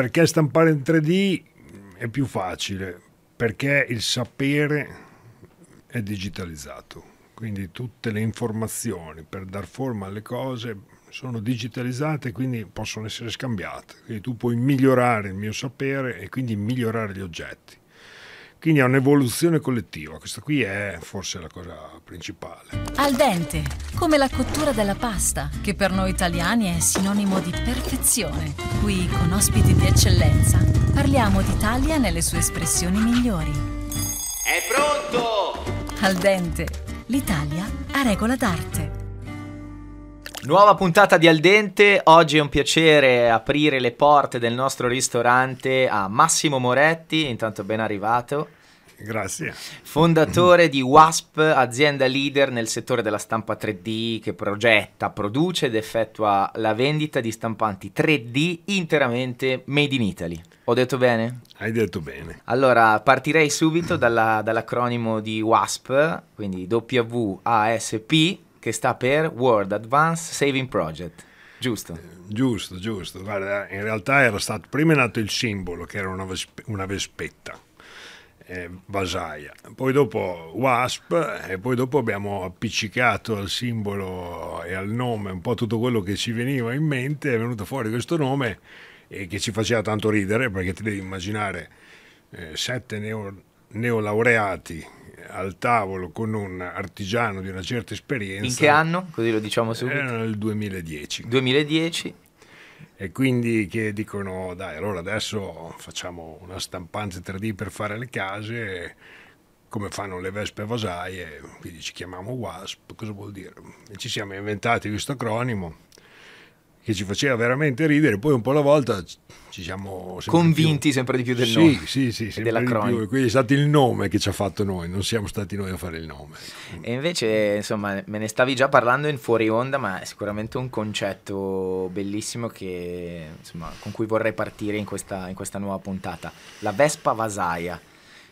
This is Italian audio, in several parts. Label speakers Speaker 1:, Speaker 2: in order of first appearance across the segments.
Speaker 1: perché stampare in 3D è più facile? Perché il sapere è digitalizzato, quindi tutte le informazioni per dar forma alle cose sono digitalizzate e quindi possono essere scambiate. Quindi tu puoi migliorare il mio sapere e quindi migliorare gli oggetti. Quindi è un'evoluzione collettiva, questa qui è forse la cosa principale.
Speaker 2: Al dente, come la cottura della pasta, che per noi italiani è sinonimo di perfezione. Qui, con ospiti di eccellenza, parliamo d'Italia nelle sue espressioni migliori.
Speaker 3: È pronto!
Speaker 2: Al dente, l'Italia a regola d'arte.
Speaker 3: Nuova puntata di Al Dente, oggi è un piacere aprire le porte del nostro ristorante a Massimo Moretti, intanto ben arrivato.
Speaker 1: Grazie.
Speaker 3: Fondatore di WASP, azienda leader nel settore della stampa 3D che progetta, produce ed effettua la vendita di stampanti 3D interamente made in Italy. Ho detto bene?
Speaker 1: Hai detto bene.
Speaker 3: Allora, partirei subito dalla- dall'acronimo di WASP, quindi WASP, che sta per World Advanced Saving Project. Giusto?
Speaker 1: Giusto, giusto. Guarda, in realtà era stato prima è nato il simbolo che era una, vespe- una vespetta, eh, vasaia, poi dopo WASP e poi dopo abbiamo appiccicato al simbolo e al nome un po' tutto quello che ci veniva in mente, è venuto fuori questo nome e che ci faceva tanto ridere perché ti devi immaginare eh, sette neo- neolaureati al tavolo con un artigiano di una certa esperienza.
Speaker 3: In che anno? Così lo diciamo subito.
Speaker 1: Era nel 2010.
Speaker 3: 2010.
Speaker 1: E quindi che dicono, dai, allora adesso facciamo una stampante 3D per fare le case, come fanno le vespe vasaie, quindi ci chiamiamo WASP, cosa vuol dire? E ci siamo inventati questo acronimo che ci faceva veramente ridere, poi un po' alla volta ci siamo sempre
Speaker 3: Convinti
Speaker 1: più-
Speaker 3: sempre di più del
Speaker 1: sì,
Speaker 3: nome.
Speaker 1: Sì, sì,
Speaker 3: e dell'acronimo.
Speaker 1: più. E quindi è stato il nome che ci ha fatto noi, non siamo stati noi a fare il nome.
Speaker 3: E invece, insomma, me ne stavi già parlando in fuori onda, ma è sicuramente un concetto bellissimo che, insomma, con cui vorrei partire in questa, in questa nuova puntata. La Vespa Vasaia,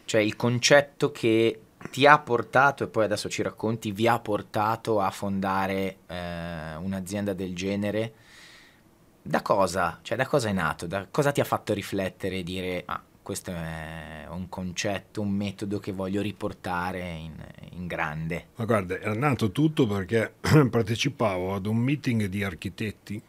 Speaker 3: cioè il concetto che ti ha portato, e poi adesso ci racconti, vi ha portato a fondare eh, un'azienda del genere. Da cosa? Cioè, da cosa è nato? Da cosa ti ha fatto riflettere e dire, ah, questo è un concetto, un metodo che voglio riportare in, in grande?
Speaker 1: Ma guarda, era nato tutto perché partecipavo ad un meeting di architetti.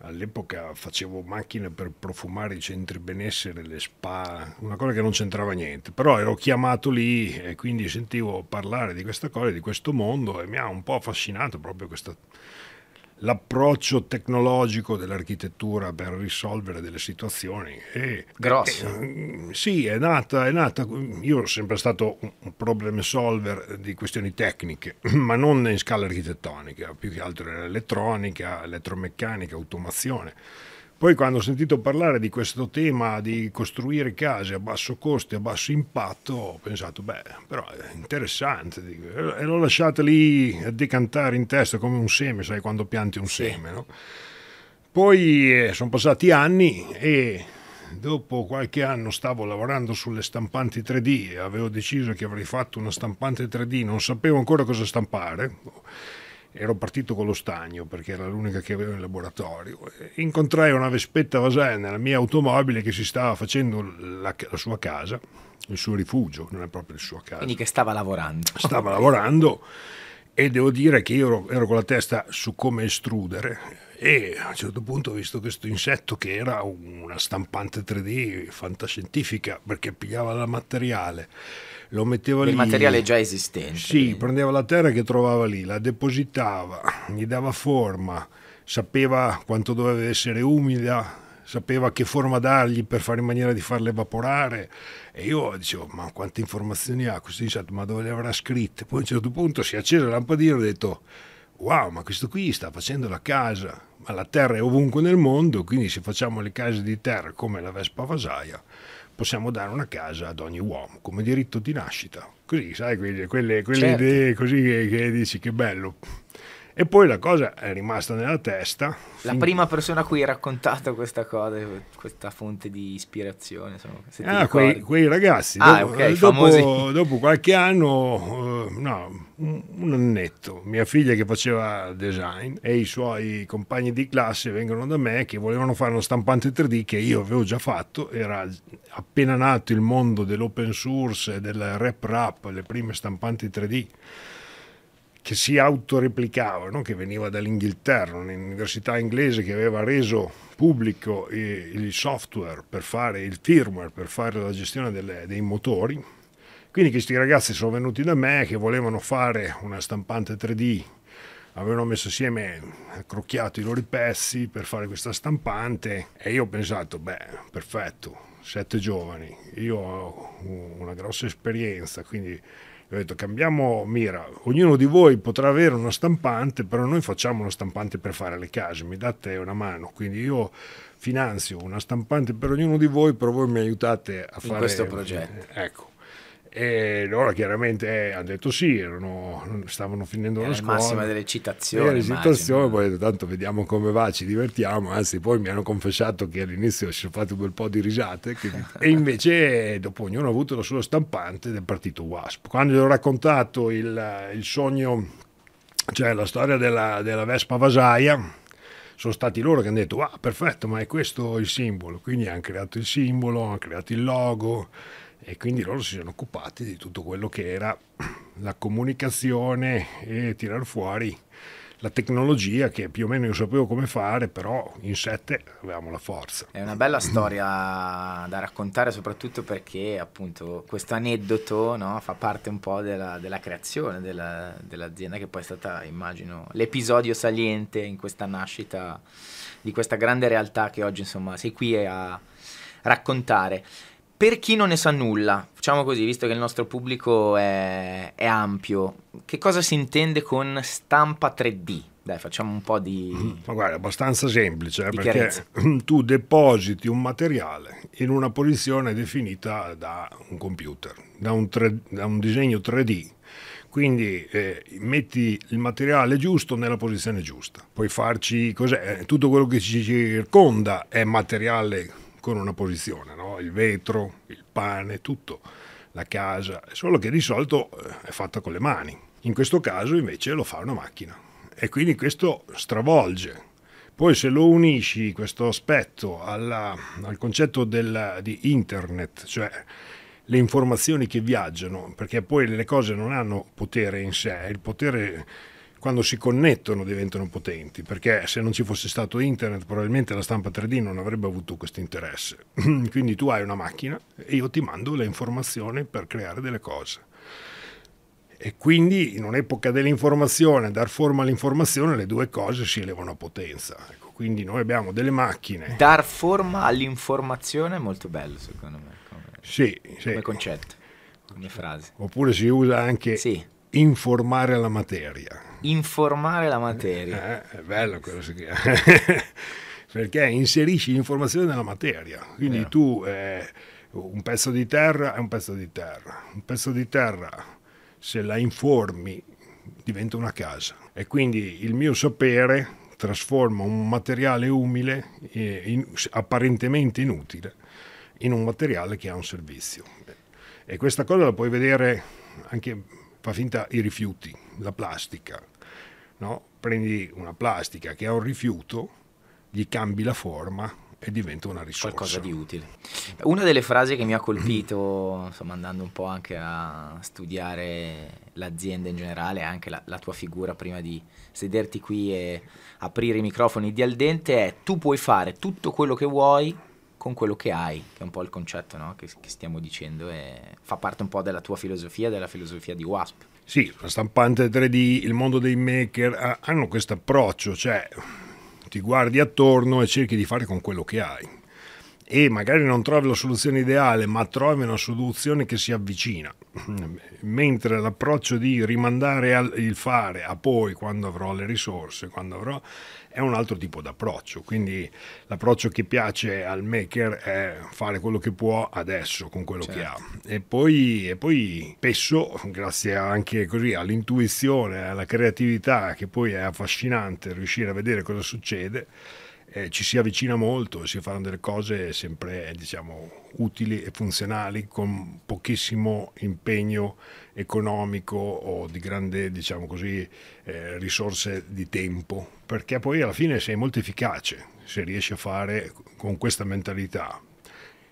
Speaker 1: All'epoca facevo macchine per profumare i centri benessere, le spa, una cosa che non c'entrava niente. Però ero chiamato lì e quindi sentivo parlare di questa cosa, di questo mondo e mi ha un po' affascinato proprio questa- l'approccio tecnologico dell'architettura per risolvere delle situazioni. E,
Speaker 3: Grosso.
Speaker 1: eh, sì, è nata, è nata. Io sono sempre stato un un problem solver di questioni tecniche, ma non in scala architettonica, più che altro era elettronica, elettromeccanica, automazione. Poi quando ho sentito parlare di questo tema di costruire case a basso costo e a basso impatto, ho pensato, beh, però è interessante. E l'ho lasciata lì a decantare in testa come un seme, sai, quando pianti un seme, no? Poi eh, sono passati anni e dopo qualche anno stavo lavorando sulle stampanti 3D e avevo deciso che avrei fatto una stampante 3D, non sapevo ancora cosa stampare. Ero partito con lo stagno perché era l'unica che avevo in laboratorio. Incontrai una Vespetta Vasaia nella mia automobile che si stava facendo la, la sua casa, il suo rifugio, non è proprio il suo casa
Speaker 3: Quindi che stava lavorando.
Speaker 1: stava lavorando e devo dire che io ero, ero con la testa su come estrudere e a un certo punto ho visto questo insetto che era una stampante 3D fantascientifica perché pigliava il materiale, lo metteva
Speaker 3: Del
Speaker 1: lì.
Speaker 3: materiale già esistente.
Speaker 1: Sì, prendeva la terra che trovava lì, la depositava, gli dava forma, sapeva quanto doveva essere umida, sapeva che forma dargli per fare in maniera di farla evaporare. E io dicevo, ma quante informazioni ha questo insetto, ma dove le avrà scritte? Poi a un certo punto si è accesa la lampadina e ho detto, wow, ma questo qui sta facendo la casa, ma la terra è ovunque nel mondo, quindi se facciamo le case di terra come la Vespa Vasaia, possiamo dare una casa ad ogni uomo, come diritto di nascita. Così, sai, quelle, quelle, quelle
Speaker 3: Certo.
Speaker 1: idee così che, che dici che bello. E poi la cosa è rimasta nella testa.
Speaker 3: La fin... prima persona a cui hai raccontato questa cosa, questa fonte di ispirazione, insomma,
Speaker 1: ah, quei, quei, ragazzi.
Speaker 3: Ah, dopo, okay,
Speaker 1: dopo, dopo, qualche anno, uh, no, un, un annetto, mia figlia che faceva design e i suoi compagni di classe vengono da me che volevano fare uno stampante 3D che io avevo già fatto, era appena nato il mondo dell'open source e del rap rap, le prime stampanti 3D che si autoreplicava, no? che veniva dall'Inghilterra, un'università inglese che aveva reso pubblico il software per fare il firmware, per fare la gestione delle, dei motori. Quindi questi ragazzi sono venuti da me che volevano fare una stampante 3D, avevano messo assieme, accrocchiato i loro pezzi per fare questa stampante e io ho pensato, beh, perfetto, sette giovani, io ho una grossa esperienza, quindi ho detto cambiamo mira, ognuno di voi potrà avere una stampante, però noi facciamo una stampante per fare le case, mi date una mano, quindi io finanzio una stampante per ognuno di voi, però voi mi aiutate a fare
Speaker 3: questo progetto.
Speaker 1: Ecco. E loro chiaramente eh, hanno detto sì, erano, stavano finendo la scuola.
Speaker 3: massima delle citazioni.
Speaker 1: citazioni, poi tanto vediamo come va, ci divertiamo, anzi poi mi hanno confessato che all'inizio si sono fatti un bel po' di risate che, e invece dopo ognuno ha avuto la sua stampante è partito WASP. Quando gli ho raccontato il, il sogno, cioè la storia della, della Vespa Vasaia, sono stati loro che hanno detto ah perfetto ma è questo il simbolo quindi hanno creato il simbolo hanno creato il logo e quindi loro si sono occupati di tutto quello che era la comunicazione e tirar fuori la tecnologia che più o meno io sapevo come fare, però in sette avevamo la forza.
Speaker 3: È una bella storia da raccontare, soprattutto perché appunto questo aneddoto no, fa parte un po' della, della creazione della, dell'azienda, che poi è stata, immagino, l'episodio saliente in questa nascita di questa grande realtà che oggi insomma sei qui a raccontare. Per chi non ne sa nulla, facciamo così, visto che il nostro pubblico è, è ampio, che cosa si intende con stampa 3D? Dai, facciamo un po' di.
Speaker 1: Mm, ma guarda, è abbastanza semplice, eh, perché
Speaker 3: chiarezza.
Speaker 1: tu depositi un materiale in una posizione definita da un computer, da un, tre, da un disegno 3D. Quindi eh, metti il materiale giusto nella posizione giusta. Puoi farci cos'è? Tutto quello che ci circonda è materiale con una posizione, no? il vetro, il pane, tutto, la casa, solo che di solito eh, è fatta con le mani. In questo caso invece lo fa una macchina e quindi questo stravolge. Poi se lo unisci questo aspetto alla, al concetto del, di internet, cioè le informazioni che viaggiano, perché poi le cose non hanno potere in sé, il potere quando si connettono diventano potenti, perché se non ci fosse stato internet probabilmente la stampa 3D non avrebbe avuto questo interesse. Quindi tu hai una macchina e io ti mando le informazioni per creare delle cose. E quindi in un'epoca dell'informazione, dar forma all'informazione, le due cose si elevano a potenza. Ecco, quindi noi abbiamo delle macchine.
Speaker 3: Dar forma all'informazione è molto bello secondo me, come,
Speaker 1: sì, sì.
Speaker 3: come concetto, come frase.
Speaker 1: Oppure si usa anche sì. informare la materia
Speaker 3: informare la materia.
Speaker 1: Eh, è bello quello che chiama. Perché inserisci l'informazione nella materia. Quindi yeah. tu eh, un pezzo di terra è un pezzo di terra. Un pezzo di terra, se la informi, diventa una casa. E quindi il mio sapere trasforma un materiale umile, eh, in, apparentemente inutile, in un materiale che ha un servizio. E questa cosa la puoi vedere anche fa finta i rifiuti, la plastica. No? Prendi una plastica che ha un rifiuto, gli cambi la forma e diventa una risorsa.
Speaker 3: Qualcosa di utile. Una delle frasi che mi ha colpito, insomma, andando un po' anche a studiare l'azienda in generale, anche la, la, tua figura prima di sederti qui e aprire i microfoni di Aldente, è tu puoi fare tutto quello che vuoi con quello che hai, che è un po' il concetto no? che, che, stiamo dicendo e fa parte un po' della tua filosofia, della filosofia di WASP.
Speaker 1: Sì, la stampante 3D, il mondo dei maker hanno questo approccio, cioè ti guardi attorno e cerchi di fare con quello che hai. e magari non trovi la soluzione ideale, ma trovi una soluzione che si avvicina. Mentre l'approccio di rimandare il fare a poi, quando avrò le risorse, quando avrò, è un altro tipo di approccio. Quindi l'approccio che piace al maker è fare quello che può adesso con quello certo. che ha. E poi, e poi spesso, grazie anche così all'intuizione, alla creatività, che poi è affascinante riuscire a vedere cosa succede eh, ci si avvicina molto, si fanno delle cose sempre diciamo, utili e funzionali con pochissimo impegno economico o di grande diciamo così, eh, risorse di tempo, perché poi alla fine sei molto efficace se riesci a fare con questa mentalità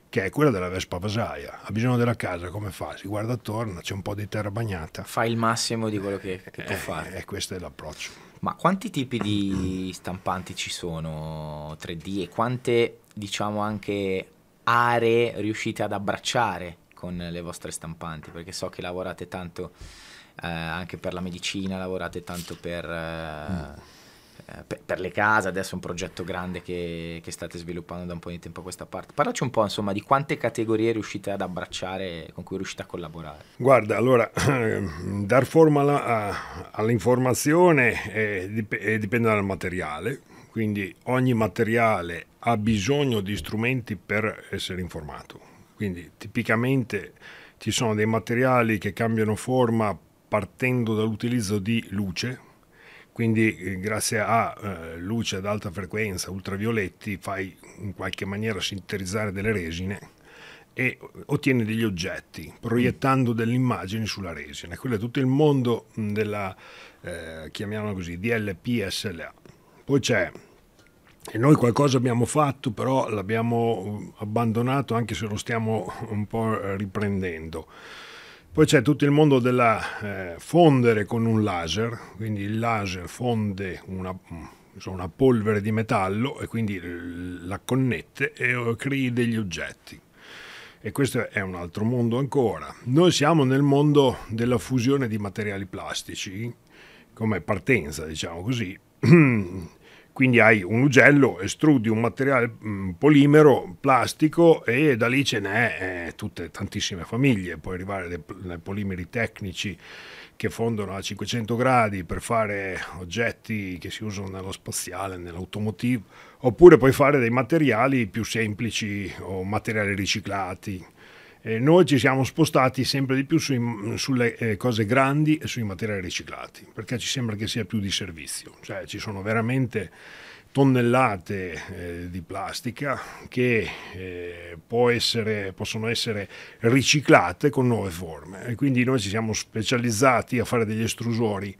Speaker 1: che è quella della Vespa Vasaia. Ha bisogno della casa, come fa? Si guarda attorno, c'è un po' di terra bagnata.
Speaker 3: Fa il massimo di quello che, che può
Speaker 1: eh,
Speaker 3: fare.
Speaker 1: E questo è l'approccio.
Speaker 3: Ma quanti tipi di stampanti ci sono 3D e quante, diciamo, anche aree riuscite ad abbracciare con le vostre stampanti? Perché so che lavorate tanto eh, anche per la medicina, lavorate tanto per... Eh, mm per, per, le case, adesso è un progetto grande che, che, state sviluppando da un po' di tempo a questa parte. Parlaci un po' insomma di quante categorie riuscite ad abbracciare, con cui riuscite a collaborare.
Speaker 1: Guarda, allora, dar forma alla, all'informazione eh, dip- dipende dal materiale, quindi ogni materiale ha bisogno di strumenti per essere informato. Quindi tipicamente ci sono dei materiali che cambiano forma partendo dall'utilizzo di luce, quindi eh, grazie a eh, luce ad alta frequenza, ultravioletti, fai in qualche maniera sintetizzare delle resine e ottieni degli oggetti proiettando delle immagini sulla resina. Quello è tutto il mondo della, eh, chiamiamola così, DLP-SLA. Poi c'è, e noi qualcosa abbiamo fatto, però l'abbiamo abbandonato anche se lo stiamo un po' riprendendo poi c'è tutto il mondo della eh, fondere con un laser, quindi il laser fonde una, una polvere di metallo e quindi la connette e eh, crei degli oggetti. E questo è un altro mondo ancora. Noi siamo nel mondo della fusione di materiali plastici, come partenza, diciamo così. Quindi hai un ugello, estrudi un materiale mh, polimero, plastico e da lì ce n'è eh, tutte tantissime famiglie. Puoi arrivare dai, dai polimeri tecnici che fondono a 500 gradi per fare oggetti che si usano nello spaziale, nell'automotive, oppure puoi fare dei materiali più semplici o materiali riciclati. E noi ci siamo spostati sempre di più sui, sulle eh, cose grandi e sui materiali riciclati, perché ci sembra che sia più di servizio, cioè ci sono veramente tonnellate eh, di plastica che eh, essere, possono essere riciclate con nuove forme. E quindi noi ci siamo specializzati a fare degli estrusori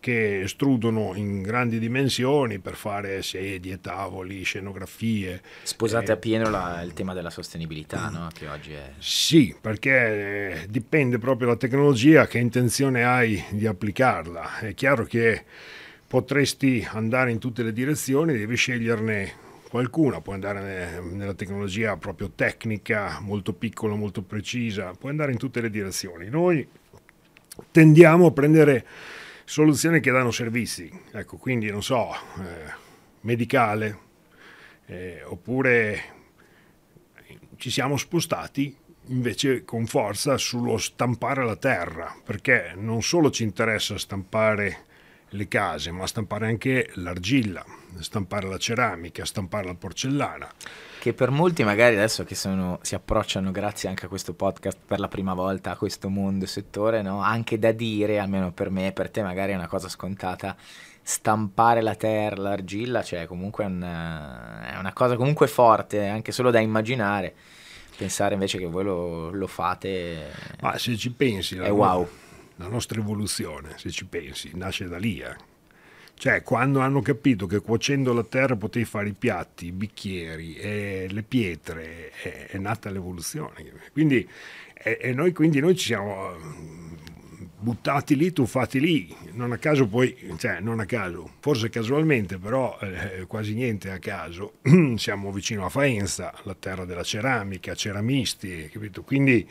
Speaker 1: che estrudono in grandi dimensioni per fare sedie, tavoli, scenografie.
Speaker 3: Sposate eh, appieno la, il tema della sostenibilità, no? che oggi è...
Speaker 1: Sì, perché eh, dipende proprio dalla tecnologia, che intenzione hai di applicarla. È chiaro che potresti andare in tutte le direzioni, devi sceglierne qualcuna, puoi andare nella tecnologia proprio tecnica, molto piccola, molto precisa, puoi andare in tutte le direzioni. Noi tendiamo a prendere soluzioni che danno servizi, ecco, quindi non so, eh, medicale, eh, oppure ci siamo spostati invece con forza sullo stampare la terra, perché non solo ci interessa stampare le case, ma stampare anche l'argilla, stampare la ceramica, stampare la porcellana.
Speaker 3: Che per molti magari adesso che sono, si approcciano grazie anche a questo podcast per la prima volta a questo mondo settore, no? anche da dire, almeno per me e per te magari è una cosa scontata, stampare la terra, l'argilla, cioè comunque è una, è una cosa comunque forte, anche solo da immaginare. Pensare invece che voi lo, lo fate...
Speaker 1: Ma se ci pensi...
Speaker 3: È wow
Speaker 1: la nostra evoluzione, se ci pensi, nasce da lì. Eh. Cioè, quando hanno capito che cuocendo la terra potevi fare i piatti, i bicchieri, e le pietre, è, è nata l'evoluzione. Quindi, e, e noi, quindi noi ci siamo mm, buttati lì, tuffati lì, non a caso poi, cioè non a caso, forse casualmente, però eh, quasi niente a caso, siamo vicino a Faenza, la terra della ceramica, ceramisti, capito? Quindi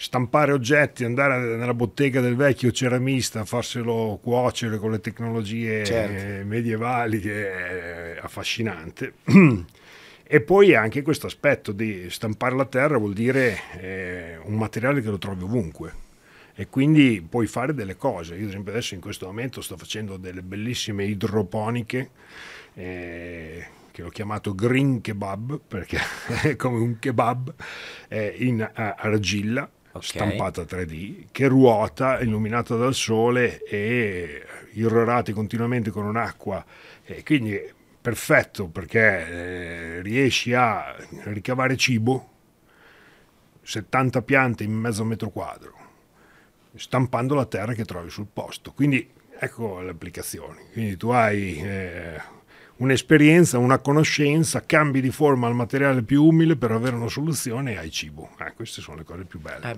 Speaker 1: stampare oggetti, andare nella bottega del vecchio ceramista, farselo cuocere con le tecnologie certo. medievali, che è affascinante. E poi anche questo aspetto di stampare la terra vuol dire eh, un materiale che lo trovi ovunque e quindi puoi fare delle cose. Io ad esempio adesso in questo momento sto facendo delle bellissime idroponiche eh, che ho chiamato green kebab perché è come un kebab eh, in argilla okay. stampata 3D che ruota illuminata dal sole e irrorati continuamente con un'acqua e quindi perfetto perché eh, riesci a ricavare cibo 70 piante in mezzo metro quadro stampando la terra che trovi sul posto. Quindi ecco le applicazioni. Quindi tu hai eh, un'esperienza, una conoscenza, cambi di forma al materiale più umile per avere una soluzione e hai cibo. Eh, queste sono le cose più belle.
Speaker 3: Eh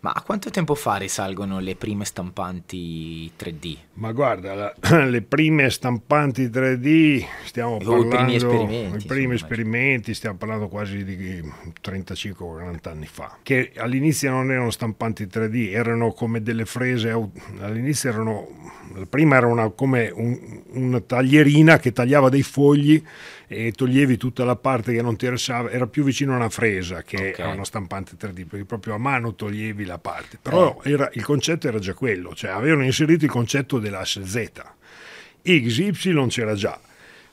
Speaker 3: Ma a quanto tempo fa risalgono le prime stampanti 3D?
Speaker 1: Ma guarda, la, le prime stampanti 3D, stiamo parlando... I primi esperimenti. I primi esperimenti, stiamo parlando quasi di 35-40 anni fa. Che all'inizio non erano stampanti 3D, erano come delle frese, all'inizio erano... La prima era una, come un, una taglierina che tagliava dei fogli e toglievi tutta la parte che non ti interessava, era più vicino a una fresa che okay. a una stampante 3D, perché proprio a mano toglievi la parte. Però eh. era, il concetto era già quello, cioè avevano inserito il concetto dell'asse Z. X, Y c'era già.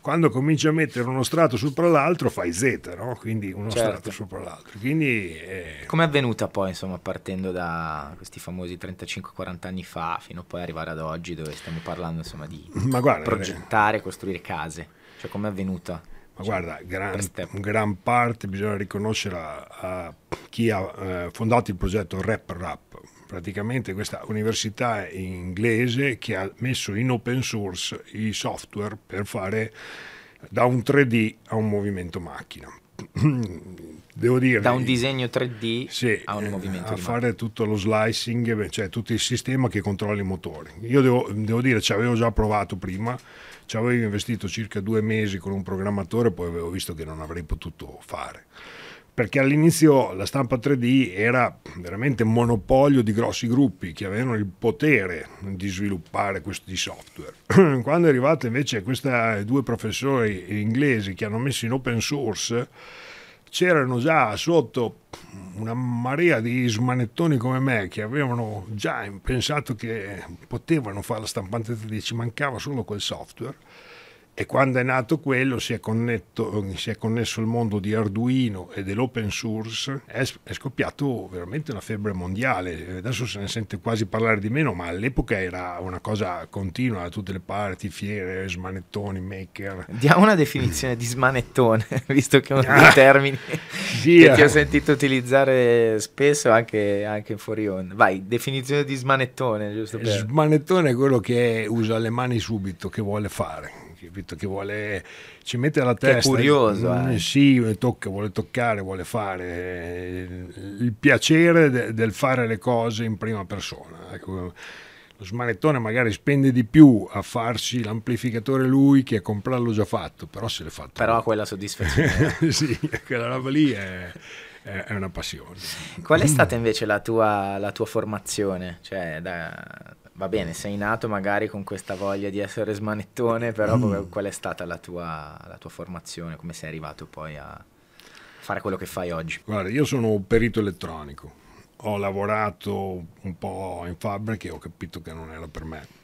Speaker 1: Quando cominci a mettere uno strato sopra l'altro fai Z, no? quindi uno certo. strato sopra l'altro. Quindi,
Speaker 3: eh... Come è avvenuta poi, insomma, partendo da questi famosi 35-40 anni fa fino poi arrivare ad oggi dove stiamo parlando insomma, di guarda, progettare, costruire case? Cioè, com'è avvenuta?
Speaker 1: Ma guarda, gran, gran, parte bisogna riconoscere a, a chi ha eh, fondato il progetto Rap Rap, praticamente questa università inglese che ha messo in open source i software per fare da un 3D a un movimento macchina. Devo dire,
Speaker 3: da un disegno 3D
Speaker 1: sì,
Speaker 3: a un movimento
Speaker 1: a fare macchina. tutto lo slicing, cioè tutto il sistema che controlla i motori. Io devo, devo dire, ci avevo già provato prima ci avevo investito circa due mesi con un programmatore, poi avevo visto che non avrei potuto fare. Perché all'inizio la stampa 3D era veramente monopolio di grossi gruppi che avevano il potere di sviluppare questi software. Quando è arrivata invece questi due professori inglesi che hanno messo in open source, c'erano già sotto una marea di smanettoni come me che avevano già pensato che potevano fare la stampante 3D, ci mancava solo quel software e quando è nato quello si è, connetto, si è, connesso il mondo di Arduino e dell'open source, è, è, scoppiato veramente una febbre mondiale. Adesso se ne sente quasi parlare di meno, ma all'epoca era una cosa continua da tutte le parti, fiere, smanettoni, maker.
Speaker 3: Diamo una definizione di smanettone, visto che è uno dei termini sì, che ti ho sentito utilizzare spesso anche, anche in fuori onda. Vai, definizione di smanettone, giusto? Per...
Speaker 1: Smanettone è quello che usa le mani subito, che vuole fare capito? Che vuole, ci mette alla testa.
Speaker 3: Che è curioso.
Speaker 1: Eh. Sì, tocca, vuole toccare, vuole fare. Il piacere de, del fare le cose in prima persona. Ecco, lo smanettone magari spende di più a farsi l'amplificatore lui che a comprarlo già fatto, però se l'è fatto.
Speaker 3: Però ha quella soddisfazione.
Speaker 1: sì, quella roba lì è è una passione.
Speaker 3: Qual è stata invece la tua, la tua formazione? Cioè, da, va bene, sei nato magari con questa voglia di essere smanettone, però mm. qual è stata la tua, la tua formazione? Come sei arrivato poi a fare quello che fai oggi?
Speaker 1: Guarda, io sono un perito elettronico, ho lavorato un po' in fabbrica e ho capito che non era per me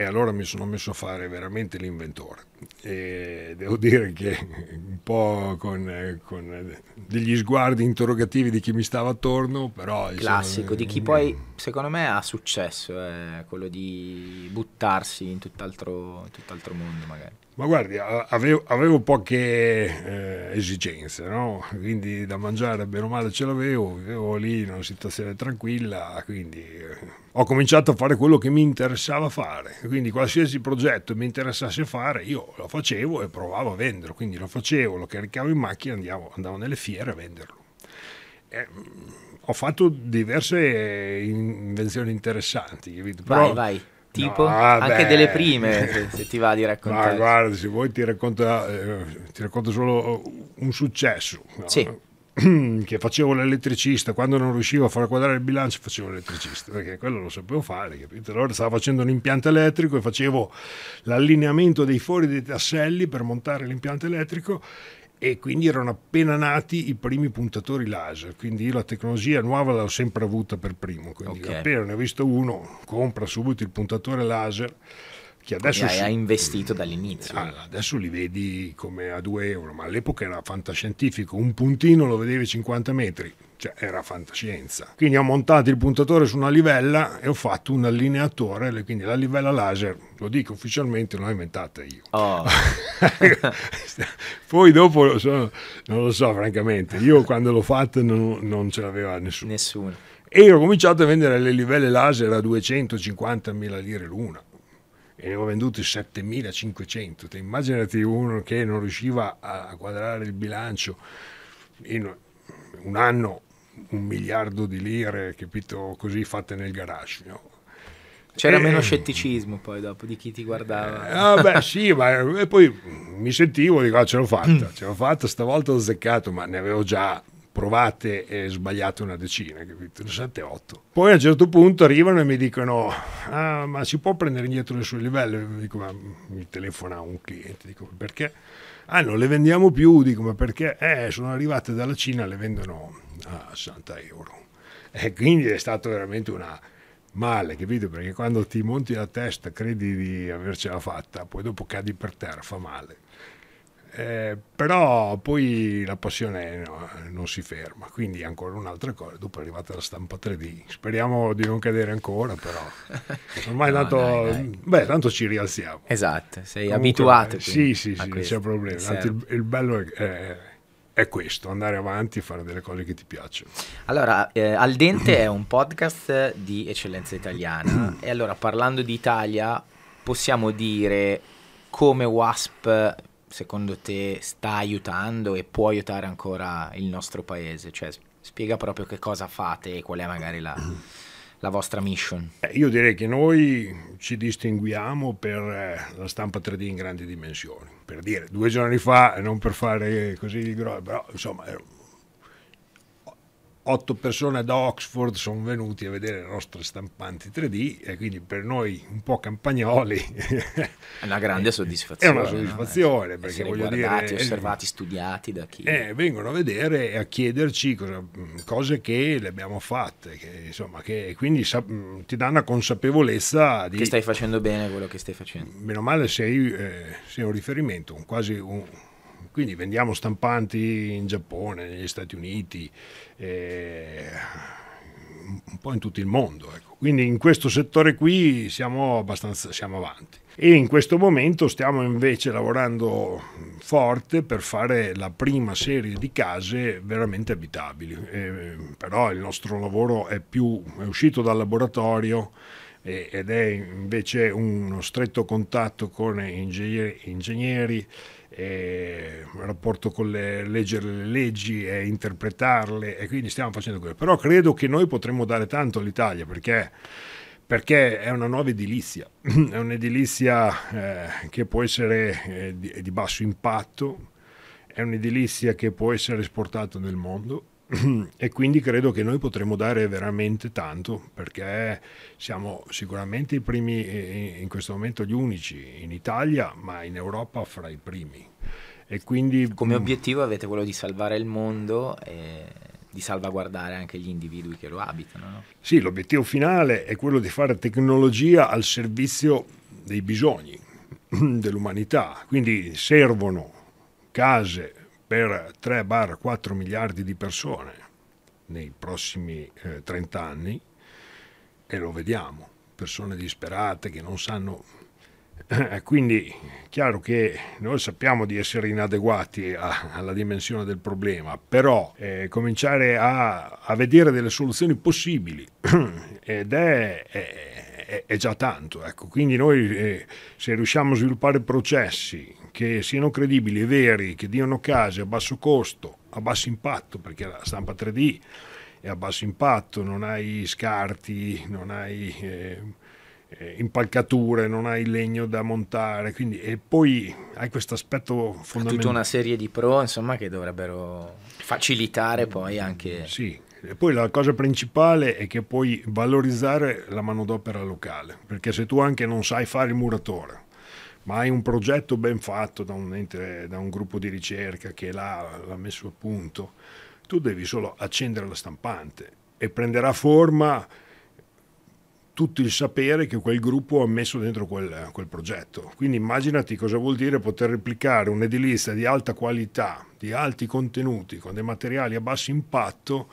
Speaker 1: e allora mi sono messo a fare veramente l'inventore. E devo dire che un po' con, con degli sguardi interrogativi di chi mi stava attorno però
Speaker 3: classico sono, di chi poi secondo me ha successo è quello di buttarsi in tutt'altro, tutt'altro mondo magari
Speaker 1: ma guardi, avevo, avevo poche eh, esigenze, no? quindi da mangiare bene o male ce l'avevo, vivevo lì in una situazione tranquilla, quindi eh, ho cominciato a fare quello che mi interessava fare, quindi qualsiasi progetto mi interessasse fare io lo facevo e provavo a venderlo, quindi lo facevo, lo caricavo in macchina e andavo, andavo nelle fiere a venderlo. Eh, ho fatto diverse invenzioni interessanti, capito?
Speaker 3: Però, vai, vai Tipo? No, Anche delle prime, se, se, ti va di raccontare.
Speaker 1: Ma guarda, se vuoi ti racconto, eh, ti racconto solo un successo.
Speaker 3: No? Sì.
Speaker 1: Che facevo l'elettricista, quando non riuscivo a far quadrare il bilancio facevo l'elettricista, perché quello lo sapevo fare, capito? Allora stavo facendo un impianto elettrico e facevo l'allineamento dei fori dei tasselli per montare l'impianto elettrico e quindi erano appena nati i primi puntatori laser, quindi io la tecnologia nuova l'ho sempre avuta per primo, quindi okay. appena ne ho visto uno, compra subito il puntatore laser che adesso
Speaker 3: hai, hai investito dall'inizio.
Speaker 1: Ah, adesso li vedi come a 2 euro, ma all'epoca era fantascientifico, un puntino lo vedevi 50 metri, cioè era fantascienza. Quindi ho montato il puntatore su una livella e ho fatto un allineatore, quindi la livella laser, lo dico ufficialmente, l'ho inventata io.
Speaker 3: Oh.
Speaker 1: Poi dopo sono, non lo so francamente, io quando l'ho fatta non, non ce l'aveva nessuno.
Speaker 3: Nessuno.
Speaker 1: E ho cominciato a vendere le livelle laser a 250.000 lire l'una e ne ho venduti 7500. Te immaginati uno che non riusciva a quadrare il bilancio in un anno un miliardo di lire, capito, così fatte nel garage. No?
Speaker 3: C'era e, meno scetticismo poi dopo di chi ti guardava.
Speaker 1: Eh, ah, beh, sì, ma e poi mi sentivo, dico, ah, ce l'ho fatta, ce l'ho fatta, stavolta ho azzeccato, ma ne avevo già provate e sbagliate una decina, capito? 7-8. Poi a un certo punto arrivano e mi dicono, ah, ma si può prendere indietro le sue livelli? Dico, ma mi telefona un cliente, dico, perché? Ah, non le vendiamo più, dico, ma perché? Eh, sono arrivate dalla Cina, le vendono a 60 euro. E quindi è stato veramente una male, capito? Perché quando ti monti la testa credi di avercela fatta, poi dopo cadi per terra, fa male. Eh, però poi la passione no, non si ferma, quindi ancora un'altra cosa. Dopo è arrivata la stampa 3D. Speriamo di non cadere ancora, però ormai no, tanto, dai, dai. Beh, tanto ci rialziamo.
Speaker 3: Esatto, sei Comunque, abituato.
Speaker 1: Sì, sì, sì, non c'è problema. Il, il, bello è, è, è, questo, andare avanti e fare delle cose che ti piacciono.
Speaker 3: Allora, eh, Al Dente è un podcast di eccellenza italiana e allora parlando di Italia possiamo dire come WASP secondo te sta aiutando e può aiutare ancora il nostro paese? Cioè, spiega proprio che cosa fate e qual è magari la, la vostra mission.
Speaker 1: Eh, io direi che noi ci distinguiamo per eh, la stampa 3D in grandi dimensioni. Per dire, due giorni fa, non per fare così però insomma otto persone da Oxford sono venuti a vedere le nostre stampanti 3D e quindi per noi un po' campagnoli
Speaker 3: è una grande soddisfazione.
Speaker 1: È una soddisfazione no? perché voglio
Speaker 3: guardati,
Speaker 1: dire...
Speaker 3: osservati, studiati da chi...
Speaker 1: Eh, vengono a vedere e a chiederci cosa, cose che le abbiamo fatte, che, insomma, che quindi sa, ti danno consapevolezza di...
Speaker 3: Che stai facendo bene quello che stai facendo.
Speaker 1: Meno male sei, eh, sei un riferimento, quasi un quindi vendiamo stampanti in Giappone, negli Stati Uniti, eh, un po' in tutto il mondo. Ecco. Quindi in questo settore qui siamo abbastanza siamo avanti. E in questo momento stiamo invece lavorando forte per fare la prima serie di case veramente abitabili. Eh, però il nostro lavoro è, più, è uscito dal laboratorio ed è invece uno stretto contatto con ingegneri, ingegneri eh, rapporto con le, leggere le leggi e interpretarle e quindi stiamo facendo quello. Però credo che noi potremmo dare tanto all'Italia perché, perché è una nuova edilizia, è un'edilizia eh, che può essere eh, di, di basso impatto, è un'edilizia che può essere esportata nel mondo e quindi credo che noi potremo dare veramente tanto perché siamo sicuramente i primi in questo momento gli unici in Italia ma in Europa fra i primi. E quindi
Speaker 3: come mm, obiettivo avete quello di salvare il mondo e di salvaguardare anche gli individui che lo abitano no?
Speaker 1: sì l'obiettivo finale è quello di fare tecnologia al servizio dei bisogni dell'umanità. Quindi servono case per 3-4 miliardi di persone nei prossimi eh, 30 anni e lo vediamo, persone disperate che non sanno. Eh, quindi chiaro che noi sappiamo di essere inadeguati a, alla dimensione del problema, però eh, cominciare a, a, vedere delle soluzioni possibili ed è, è, è già tanto. Ecco. Quindi noi eh, se riusciamo a sviluppare processi che siano credibili e veri, che diano case a basso costo, a basso impatto, perché la stampa 3D è a basso impatto, non hai scarti, non hai eh, eh, impalcature, non hai legno da montare, quindi, e poi hai questo aspetto fondamentale.
Speaker 3: Tutta una serie di pro, insomma, che dovrebbero facilitare poi anche...
Speaker 1: Sì, e poi la cosa principale è che puoi valorizzare la manodopera locale, perché se tu anche non sai fare il muratore, ma hai un progetto ben fatto da un, ente, da un gruppo di ricerca che l'ha, l'ha messo a punto, tu devi solo accendere la stampante e prenderà forma tutto il sapere che quel gruppo ha messo dentro quel, quel, progetto. Quindi immaginati cosa vuol dire poter replicare un'edilizia di alta qualità, di alti contenuti, con dei materiali a basso impatto,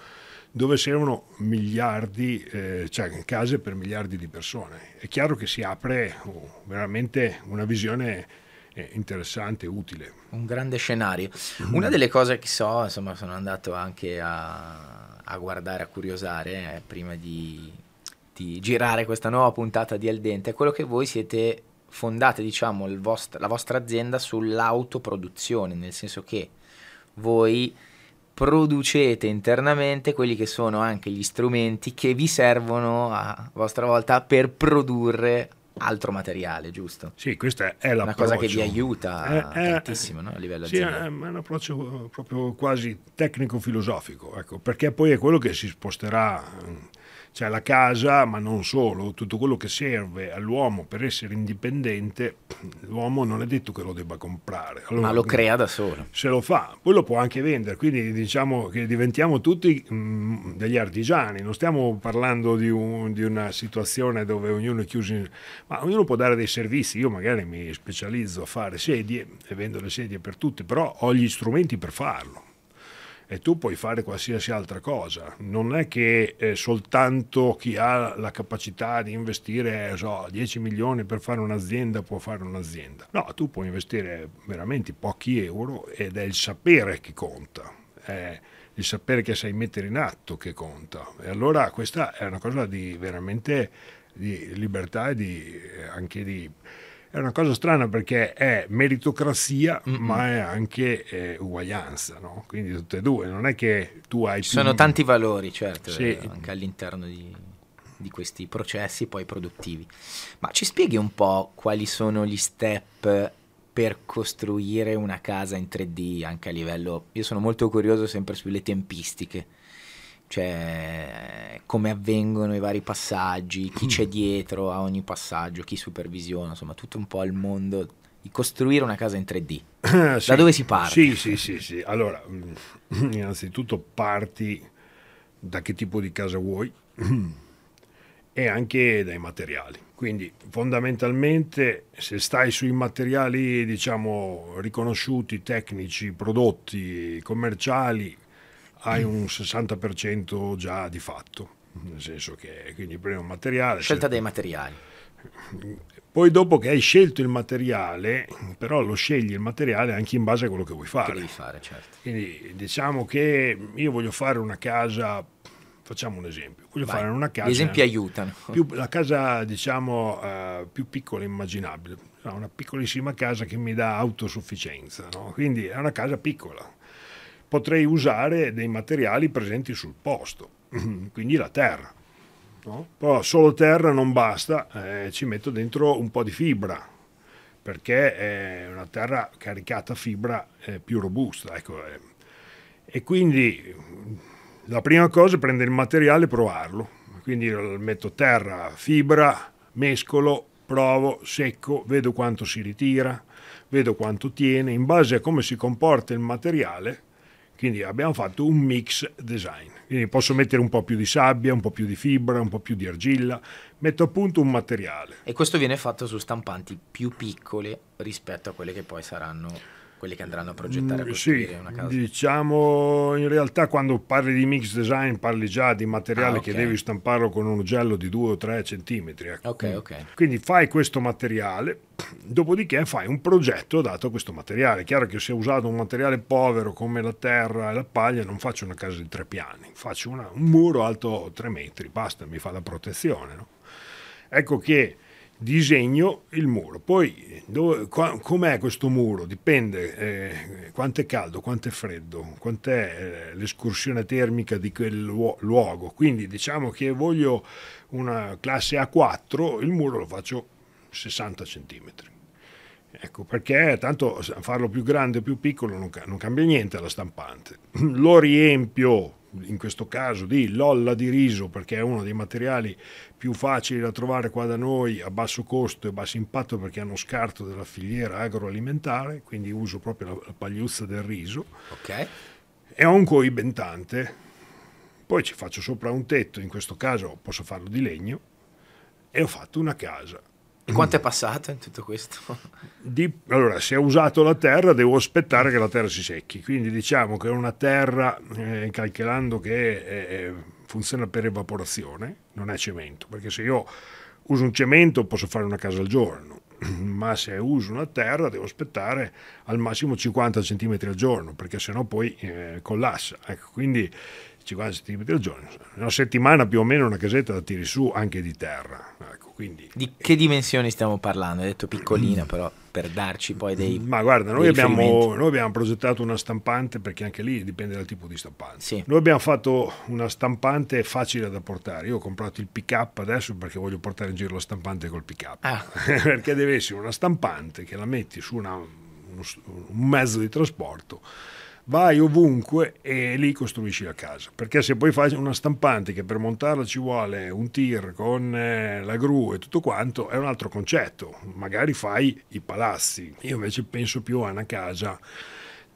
Speaker 1: dove servono miliardi, eh, cioè case per miliardi di persone. È chiaro che si apre oh, veramente una visione eh, interessante, utile.
Speaker 3: Un grande scenario. Una delle cose che so, insomma, sono andato anche a, a guardare, a curiosare, eh, prima di di girare questa nuova puntata di Al Dente è quello che voi siete fondate, diciamo, vostro, la vostra azienda sull'autoproduzione, nel senso che voi producete internamente quelli che sono anche gli strumenti che vi servono a vostra volta per produrre altro materiale, giusto?
Speaker 1: Sì, questa è l'approccio.
Speaker 3: Una cosa che vi aiuta è, tantissimo no? a livello
Speaker 1: sì, aziendale. Sì, è un approccio proprio quasi tecnico-filosofico, ecco, perché poi è quello che si sposterà cioè la casa, ma non solo, tutto quello che serve all'uomo per essere indipendente, l'uomo non è detto che lo debba comprare.
Speaker 3: Allora, ma lo crea da solo.
Speaker 1: Se lo fa, poi lo può anche vendere, quindi diciamo che diventiamo tutti mh, mm, degli artigiani, non stiamo parlando di, un, di, una situazione dove ognuno è chiuso, in, ma ognuno può dare dei servizi, io magari mi specializzo a fare sedie e vendo le sedie per tutti, però ho gli strumenti per farlo e tu puoi fare qualsiasi altra cosa. Non è che eh, soltanto chi ha la capacità di investire so, 10 milioni per fare un'azienda può fare un'azienda. No, tu puoi investire veramente pochi euro ed è il sapere che conta. È il sapere che sai mettere in atto che conta. E allora questa è una cosa di veramente di libertà e di, anche di è una cosa strana perché è meritocrazia Mm-mm. ma è anche eh, uguaglianza, no? quindi tutte e due, non è che tu hai...
Speaker 3: Ci più... sono tanti valori, certo, sì. eh, anche all'interno di, di questi processi poi produttivi. Ma ci spieghi un po' quali sono gli step per costruire una casa in 3D anche a livello... Io sono molto curioso sempre sulle tempistiche cioè come avvengono i vari passaggi, chi c'è dietro a ogni passaggio, chi supervisiona, insomma tutto un po' il mondo di costruire una casa in 3D. Eh, sì. Da dove si parte?
Speaker 1: Sì, sì, sì, sì. Allora, mm, innanzitutto parti da che tipo di casa vuoi e anche dai materiali. Quindi fondamentalmente se stai sui materiali diciamo riconosciuti, tecnici, prodotti commerciali, hai un 60% già di fatto, nel senso che quindi prendi un materiale.
Speaker 3: Scelta dei materiali.
Speaker 1: Poi dopo che hai scelto il materiale, però lo scegli il materiale anche in base a quello che vuoi fare.
Speaker 3: Che devi fare, certo.
Speaker 1: Quindi diciamo che io voglio fare una casa, facciamo un esempio, voglio Vai. fare una casa...
Speaker 3: Gli esempi aiutano.
Speaker 1: Più, la casa diciamo uh, più piccola immaginabile, una piccolissima casa che mi dà autosufficienza, no? quindi è una casa piccola potrei usare dei materiali presenti sul posto, quindi la terra. No? Però solo terra non basta, eh, ci metto dentro un po' di fibra, perché è una terra caricata a fibra eh, più robusta. Ecco, eh. E quindi la prima cosa è prendere il materiale e provarlo. Quindi metto terra, fibra, mescolo, provo, secco, vedo quanto si ritira, vedo quanto tiene, in base a come si comporta il materiale quindi abbiamo fatto un mix design. Quindi posso mettere un po' più di sabbia, un po' più di fibra, un po' più di argilla, metto a punto un materiale.
Speaker 3: E questo viene fatto su stampanti più piccole rispetto a quelle che poi saranno quelli che andranno a progettare a mm, costruire
Speaker 1: sì,
Speaker 3: una casa?
Speaker 1: Diciamo, in realtà quando parli di mix design parli già di materiale ah, okay. che devi stamparlo con un ugello di 2 o 3 centimetri. Ecco.
Speaker 3: Okay, okay.
Speaker 1: Quindi fai questo materiale, dopodiché fai un progetto dato a questo materiale. È chiaro che se ho usato un materiale povero come la terra e la paglia non faccio una casa di tre piani, faccio una, un muro alto 3 metri, basta, mi fa la protezione. No? Ecco che disegno il muro. Poi dove, qua, com'è questo muro? Dipende eh, quanto è caldo, quanto è freddo, quant'è eh, l'escursione termica di quel luogo. Quindi diciamo che voglio una classe A4, il muro lo faccio 60 cm. Ecco, perché tanto farlo più grande o più piccolo non, non cambia niente alla stampante. Lo riempio in questo caso di lolla di riso perché è uno dei materiali più facili da trovare qua da noi a basso costo e basso impatto perché hanno scarto della filiera agroalimentare, quindi uso proprio la, la pagliuzza del riso.
Speaker 3: Ok.
Speaker 1: E ho un coibentante, poi ci faccio sopra un tetto, in questo caso posso farlo di legno, e ho fatto una casa.
Speaker 3: E quanto è passato in tutto questo?
Speaker 1: Di, allora, se ho usato la terra, devo aspettare che la terra si secchi. Quindi diciamo che è una terra, eh, calcolando che eh, funziona per evaporazione, non è cemento, perché se io uso un cemento posso fare una casa al giorno, ma se uso una terra devo aspettare al massimo 50 cm al giorno, perché sennò poi eh, collassa. Ecco, quindi 50 cm al giorno, una settimana più o meno una casetta la tiri su anche di terra. Ecco, quindi,
Speaker 3: di che dimensioni stiamo parlando? Hai detto piccolina, però per darci poi dei.
Speaker 1: Ma guarda, noi abbiamo, noi abbiamo, progettato una stampante perché anche lì dipende dal tipo di stampante.
Speaker 3: Sì.
Speaker 1: Noi abbiamo fatto una stampante facile da portare. Io ho comprato il pick up adesso perché voglio portare in giro la stampante col pick up.
Speaker 3: Ah.
Speaker 1: perché deve essere una stampante che la metti su una, un mezzo di trasporto vai ovunque e lì costruisci la casa. Perché se poi fai una stampante che per montarla ci vuole un tir con eh, la gru e tutto quanto, è un altro concetto. Magari fai i palazzi. Io invece penso più a una casa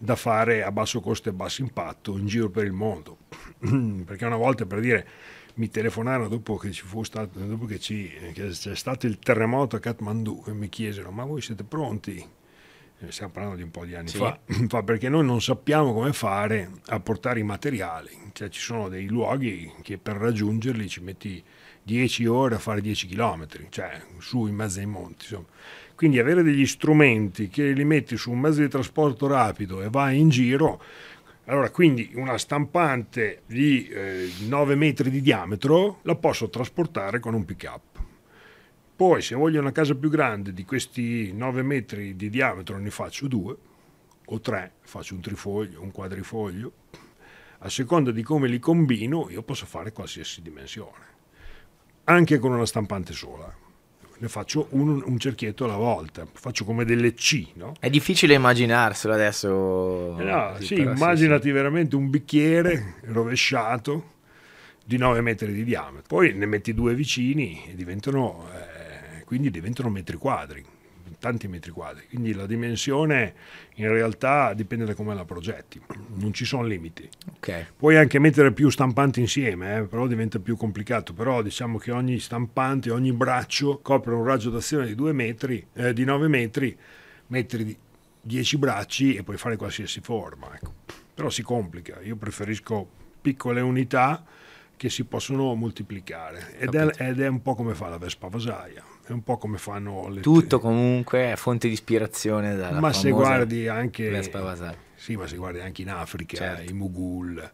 Speaker 1: da fare a basso costo e basso impatto in giro per il mondo. Perché una volta per dire mi telefonarono dopo che ci fu stato, dopo che, ci, che c'è stato il terremoto a Kathmandu e mi chiesero ma voi siete pronti? Eh, stiamo parlando di un po' di anni sì. fa, perché noi non sappiamo come fare a portare i materiali, cioè ci sono dei luoghi che per raggiungerli ci metti 10 ore a fare 10 km, cioè su in mezzo ai monti. Insomma. Quindi avere degli strumenti che li metti su un mezzo di trasporto rapido e vai in giro, allora quindi una stampante di eh, 9 metri di diametro la posso trasportare con un pick up poi se voglio una casa più grande di questi 9 metri di diametro ne faccio due o tre, faccio un trifoglio, un quadrifoglio. A seconda di come li combino io posso fare qualsiasi dimensione, anche con una stampante sola. Ne faccio un, un cerchietto alla volta, faccio come delle C, no?
Speaker 3: È difficile immaginarselo adesso.
Speaker 1: Eh no, sì, immaginati sì. veramente un bicchiere rovesciato di 9 metri di diametro. Poi ne metti due vicini e diventano eh, quindi diventano metri quadri, tanti metri quadri. Quindi la dimensione in realtà dipende da come la progetti, non ci sono limiti.
Speaker 3: Okay.
Speaker 1: Puoi anche mettere più stampanti insieme, eh, però diventa più complicato. Però diciamo che ogni stampante, ogni braccio copre un raggio d'azione di 2 metri, eh, di 9 metri, metri 10 bracci e puoi fare qualsiasi forma. Ecco. Però si complica, io preferisco piccole unità che si possono moltiplicare ed è, ed è, un po' come fa la Vespa Vasaia è un po' come fanno le
Speaker 3: tutto comunque è fonte di ispirazione dalla
Speaker 1: ma se guardi anche sì ma se guardi anche in Africa
Speaker 3: certo.
Speaker 1: i Mugul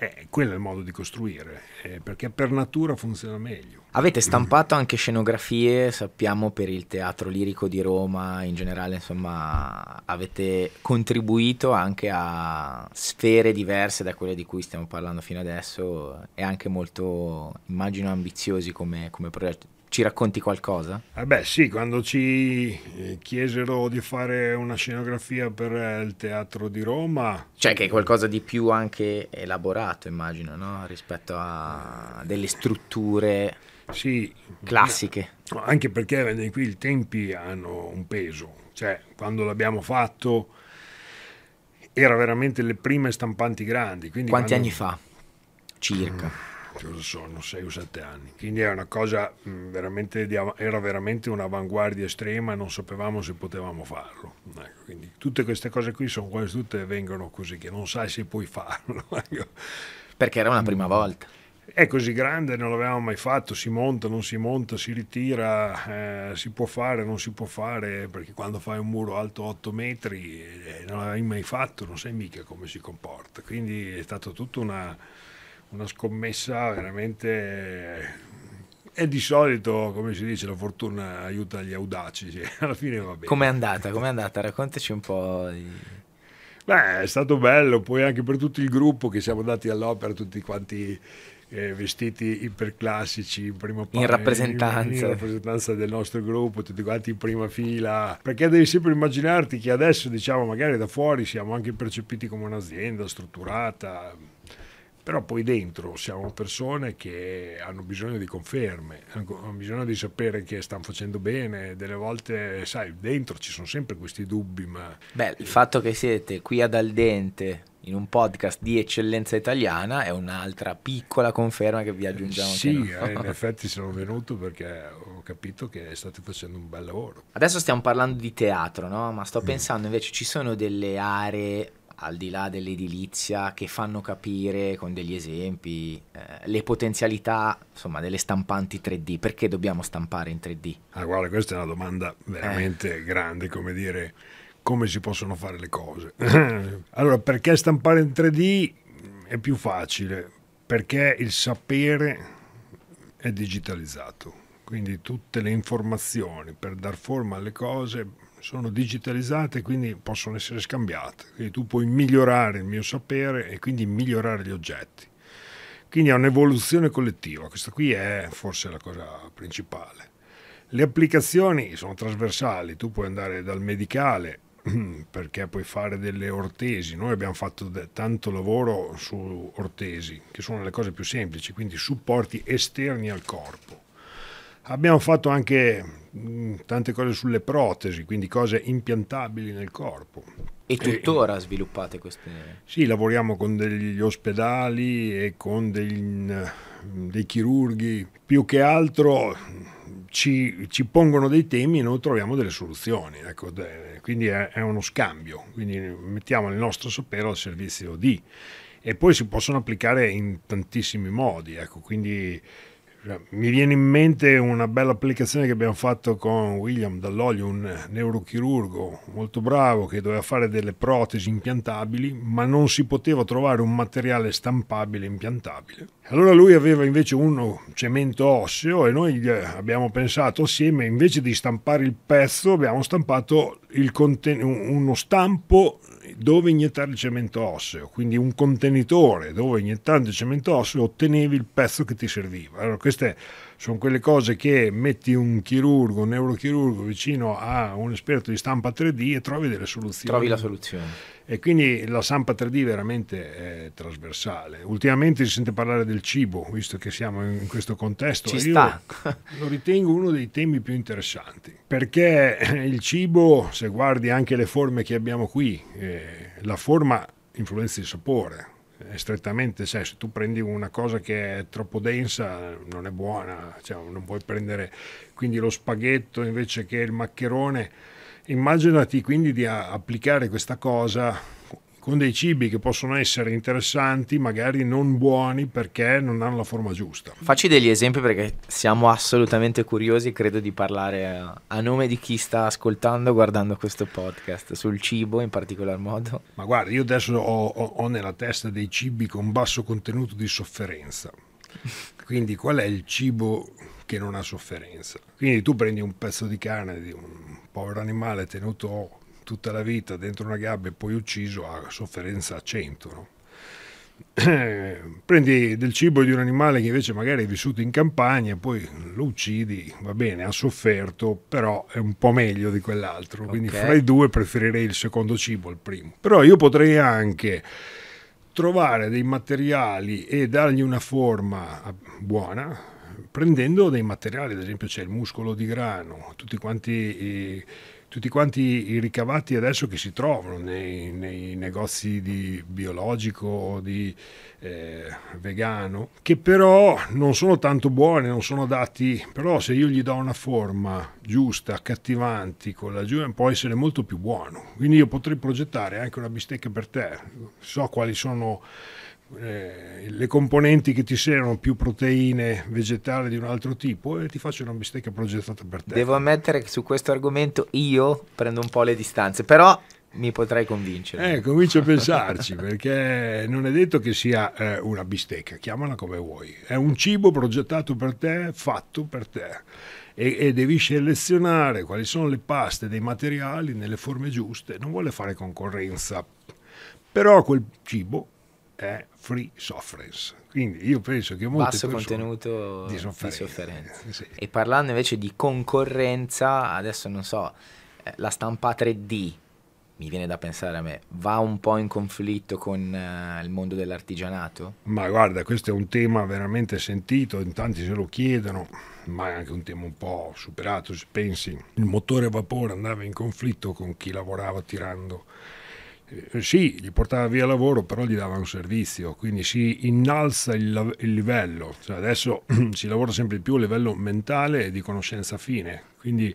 Speaker 1: eh, quello è il modo di costruire eh, perché per natura funziona meglio.
Speaker 3: Avete stampato anche scenografie sappiamo per il teatro lirico di Roma in generale insomma avete contribuito anche a sfere diverse da quelle di cui stiamo parlando fino adesso e anche molto immagino ambiziosi come, come progetto ci racconti qualcosa?
Speaker 1: Eh beh sì, quando ci eh, chiesero di fare una scenografia per eh, il teatro di Roma...
Speaker 3: Cioè che è qualcosa di più anche elaborato immagino, no? rispetto a delle strutture
Speaker 1: sì,
Speaker 3: classiche.
Speaker 1: Anche perché qui i tempi hanno un peso, cioè quando l'abbiamo fatto era veramente le prime stampanti grandi.
Speaker 3: Quanti
Speaker 1: quando...
Speaker 3: anni fa? Circa
Speaker 1: cosa sono, 6 o 7 anni. Quindi è una cosa mm, veramente, era veramente un'avanguardia estrema non sapevamo se potevamo farlo. Ecco, quindi tutte queste cose qui sono quasi tutte vengono così, che non sai se puoi farlo. Ecco.
Speaker 3: Perché era una prima mm. volta.
Speaker 1: È così grande, non l'avevamo mai fatto, si monta, non si monta, si ritira, eh, si può fare, non si può fare, perché quando fai un muro alto 8 metri eh, non l'avevi mai fatto, non sai mica come si comporta. Quindi è stata tutta una, una scommessa veramente e di solito, come si dice, la fortuna aiuta gli audaci, cioè, alla fine va bene.
Speaker 3: Com'è andata? Com'è andata? Raccontaci un po'. Di...
Speaker 1: Beh, è stato bello, poi anche per tutto il gruppo che siamo andati all'opera, tutti quanti eh, vestiti iperclassici in prima
Speaker 3: parte. In rappresentanza.
Speaker 1: In, in rappresentanza del nostro gruppo, tutti quanti in prima fila. Perché devi sempre immaginarti che adesso, diciamo, magari da fuori siamo anche percepiti come un'azienda strutturata però poi dentro siamo persone che hanno bisogno di conferme, hanno bisogno di sapere che stanno facendo bene, delle volte, sai, dentro ci sono sempre questi dubbi, ma...
Speaker 3: Beh, il fatto che siete qui ad Aldente in un podcast di eccellenza italiana è un'altra piccola conferma che vi aggiungiamo.
Speaker 1: Sì, eh, in effetti sono venuto perché ho capito che state facendo un bel lavoro.
Speaker 3: Adesso stiamo parlando di teatro, no? Ma sto mm. pensando invece ci sono delle aree al di là dell'edilizia, che fanno capire con degli esempi eh, le potenzialità insomma, delle stampanti 3D. Perché dobbiamo stampare in 3D?
Speaker 1: Ah, guarda, questa è una domanda veramente eh. grande, come dire, come si possono fare le cose. allora, perché stampare in 3D è più facile? Perché il sapere è digitalizzato, quindi tutte le informazioni per dar forma alle cose sono digitalizzate quindi possono essere scambiate. Quindi tu puoi migliorare il mio sapere e quindi migliorare gli oggetti. Quindi è un'evoluzione collettiva, questa qui è forse la cosa principale. Le applicazioni sono trasversali, tu puoi andare dal medicale perché puoi fare delle ortesi. Noi abbiamo fatto tanto lavoro su ortesi, che sono le cose più semplici, quindi supporti esterni al corpo. Abbiamo fatto anche tante cose sulle protesi, quindi cose impiantabili nel corpo.
Speaker 3: E tuttora e, sviluppate queste?
Speaker 1: Sì, lavoriamo con degli ospedali e con dei, dei chirurghi. Più che altro ci, ci, pongono dei temi e noi troviamo delle soluzioni. Ecco, quindi è, è, uno scambio. Quindi mettiamo il nostro sapere al servizio di. E poi si possono applicare in tantissimi modi. Ecco, quindi mi viene in mente una bella applicazione che abbiamo fatto con William Dall'Olio, un neurochirurgo molto bravo che doveva fare delle protesi impiantabili, ma non si poteva trovare un materiale stampabile impiantabile. Allora lui aveva invece uno cemento osseo e noi abbiamo pensato assieme, invece di stampare il pezzo, abbiamo stampato conten- uno stampo dove iniettare il cemento osseo, quindi un contenitore dove iniettando il cemento osseo ottenevi il pezzo che ti serviva. Allora, queste sono quelle cose che metti un chirurgo, un neurochirurgo vicino a un esperto di stampa 3D e trovi delle soluzioni.
Speaker 3: Trovi la soluzione.
Speaker 1: E quindi la stampa 3D veramente è trasversale. Ultimamente si sente parlare del cibo, visto che siamo in questo contesto.
Speaker 3: Ci Io sta.
Speaker 1: lo ritengo uno dei temi più interessanti, perché il cibo, se guardi anche le forme che abbiamo qui, eh, la forma influenza il sapore strettamente, cioè, se tu prendi una cosa che è troppo densa non è buona, cioè, non puoi prendere quindi lo spaghetto invece che il maccherone. Immaginati quindi di applicare questa cosa con dei cibi che possono essere interessanti, magari non buoni perché non hanno la forma giusta.
Speaker 3: Facci degli esempi perché siamo assolutamente curiosi, credo di parlare a nome di chi sta ascoltando, guardando questo podcast, sul cibo in particolar modo.
Speaker 1: Ma guarda, io adesso ho, ho, ho nella testa dei cibi con basso contenuto di sofferenza. Quindi qual è il cibo che non ha sofferenza? Quindi tu prendi un pezzo di carne di un povero animale tenuto tutta la vita dentro una gabbia e poi ucciso ha sofferenza a 100. No? Prendi del cibo di un animale che invece magari è vissuto in campagna, poi lo uccidi, va bene, ha sofferto, però è un po' meglio di quell'altro. Okay. Quindi fra i due preferirei il secondo cibo al primo. Però io potrei anche trovare dei materiali e dargli una forma buona, prendendo dei materiali, ad esempio c'è il muscolo di grano, tutti quanti... I, tutti quanti i ricavati adesso che si trovano nei, nei negozi di biologico o di eh, vegano, che però non sono tanto buoni, non sono adatti, però se io gli do una forma giusta, accattivanti, con la giù, può essere molto più buono. Quindi io potrei progettare anche una bistecca per te, so quali sono eh, le componenti che ti servono più proteine vegetali di un altro tipo e ti faccio una bistecca progettata per te.
Speaker 3: Devo ammettere che su questo argomento io prendo un po' le distanze, però mi potrai convincere.
Speaker 1: Eh, comincio a pensarci perché non è detto che sia eh, una bistecca, chiamala come vuoi. È un cibo progettato per te, fatto per te. E, e devi selezionare quali sono le paste dei materiali nelle forme giuste. Non vuole fare concorrenza, però quel cibo è free sofference. Quindi io penso che molte
Speaker 3: basso contenuto
Speaker 1: di sofferenza.
Speaker 3: Di sofferenza. Sì. E parlando invece di concorrenza, adesso non so, eh, la stampa 3D mi viene da pensare a me, va un po' in conflitto con uh, il mondo dell'artigianato?
Speaker 1: Ma guarda, questo è un tema veramente sentito, in tanti se lo chiedono, ma è anche un tema un po' superato, se pensi. Il motore a vapore andava in conflitto con chi lavorava tirando. Eh, sì, gli portava via lavoro, però gli dava un servizio, quindi si innalza il, il livello. Cioè adesso si lavora sempre più a livello mentale e di conoscenza fine, quindi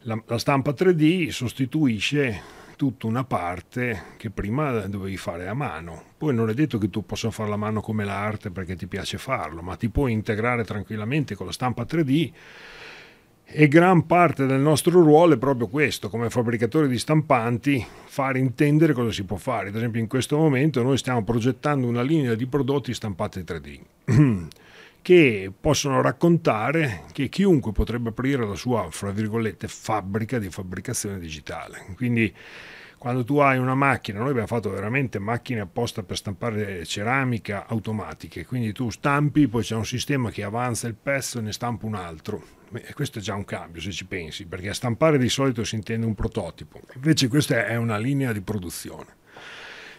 Speaker 1: la, la stampa 3D sostituisce tutta una parte che prima dovevi fare a mano. Poi non è detto che tu possa farla a mano come l'arte perché ti piace farlo, ma ti puoi integrare tranquillamente con la stampa 3D e gran parte del nostro ruolo è proprio questo, come fabbricatori di stampanti, fare intendere cosa si può fare. Ad esempio in questo momento noi stiamo progettando una linea di prodotti stampati 3D. che possono raccontare che chiunque potrebbe aprire la sua, fra virgolette, fabbrica di fabbricazione digitale. Quindi quando tu hai una macchina, noi abbiamo fatto veramente macchine apposta per stampare ceramica automatiche, quindi tu stampi, poi c'è un sistema che avanza il pezzo e ne stampa un altro. E questo è già un cambio se ci pensi, perché a stampare di solito si intende un prototipo, invece questa è una linea di produzione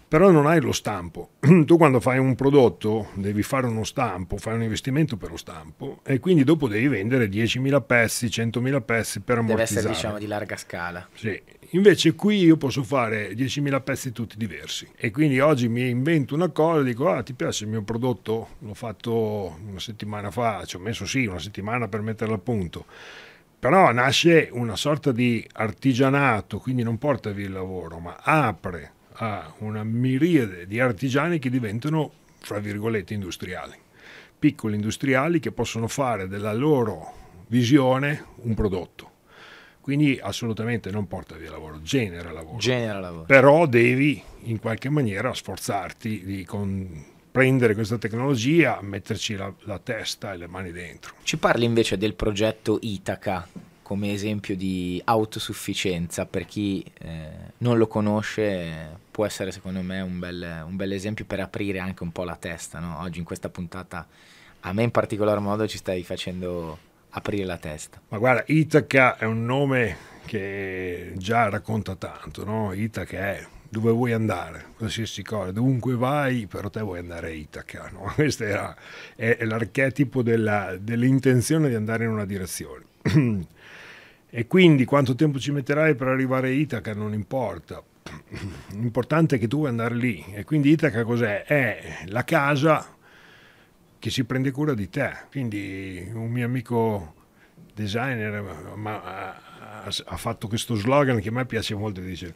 Speaker 1: però non hai lo stampo. tu quando fai un prodotto devi fare uno stampo, fai un investimento per lo stampo e quindi dopo devi vendere 10.000 pezzi, 100.000 pezzi per ammortizzare. Deve
Speaker 3: essere diciamo di larga scala.
Speaker 1: Sì. Invece qui io posso fare 10.000 pezzi tutti diversi e quindi oggi mi invento una cosa, dico ah ti piace il mio prodotto? L'ho fatto una settimana fa, ci ho messo sì una settimana per metterlo a punto però nasce una sorta di artigianato, quindi non porta via il lavoro, ma apre a una miriade di artigiani che diventano, fra virgolette, industriali, piccoli industriali che possono fare della loro visione un prodotto. Quindi assolutamente non porta via lavoro, genera lavoro.
Speaker 3: Genera lavoro.
Speaker 1: Però devi in qualche maniera sforzarti di con, prendere questa tecnologia, metterci la, la, testa e le mani dentro.
Speaker 3: Ci parli invece del progetto Itaca come esempio di autosufficienza per chi eh, non lo conosce può essere secondo me un bel, un bel, esempio per aprire anche un po' la testa no? oggi in questa puntata a me in particolar modo ci stai facendo aprire la testa
Speaker 1: ma guarda Itaca è un nome che già racconta tanto no? Itaca è dove vuoi andare, qualsiasi cosa, dovunque vai, però te vuoi andare a Itaca. No? Questo era, è, è l'archetipo della, dell'intenzione di andare in una direzione. E quindi quanto tempo ci metterai per arrivare a Itaca non importa. L'importante è che tu vuoi andare lì. E quindi Itaca cos'è? È la casa che si prende cura di te. Quindi un mio amico designer ma, ha, ha, fatto questo slogan che a me piace molto, dice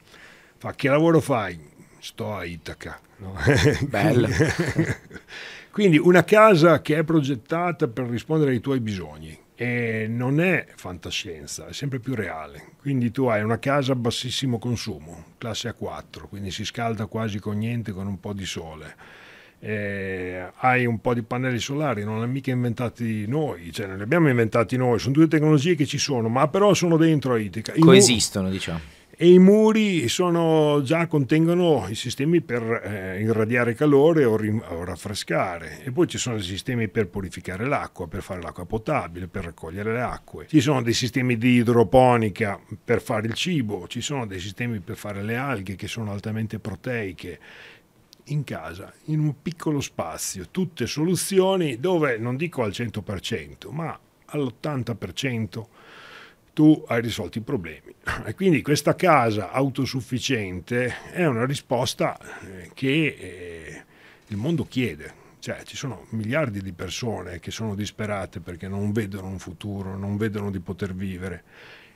Speaker 1: fa che lavoro fai? Sto a Itaca. No?
Speaker 3: Bello.
Speaker 1: quindi una casa che è progettata per rispondere ai tuoi bisogni e non è fantascienza, è sempre più reale. Quindi tu hai una casa a bassissimo consumo, classe A4, quindi si scalda quasi con niente, con un po' di sole. Eh, hai un po' di pannelli solari, non li abbiamo mica inventati noi, cioè non li abbiamo inventati noi, sono due tecnologie che ci sono, ma però sono dentro a Itica.
Speaker 3: Coesistono, diciamo.
Speaker 1: E i muri sono, già contengono i sistemi per eh, irradiare calore o, rim- o, raffrescare. E poi ci sono dei sistemi per purificare l'acqua, per fare l'acqua potabile, per raccogliere le acque, ci sono dei sistemi di idroponica per fare il cibo, ci sono dei sistemi per fare le alghe che sono altamente proteiche in casa, in un piccolo spazio, tutte soluzioni dove non dico al 100%, ma all'80% tu hai risolto i problemi. E quindi questa casa autosufficiente è una risposta eh, che eh, il mondo chiede. Cioè, ci sono miliardi di persone che sono disperate perché non vedono un futuro, non vedono di poter vivere.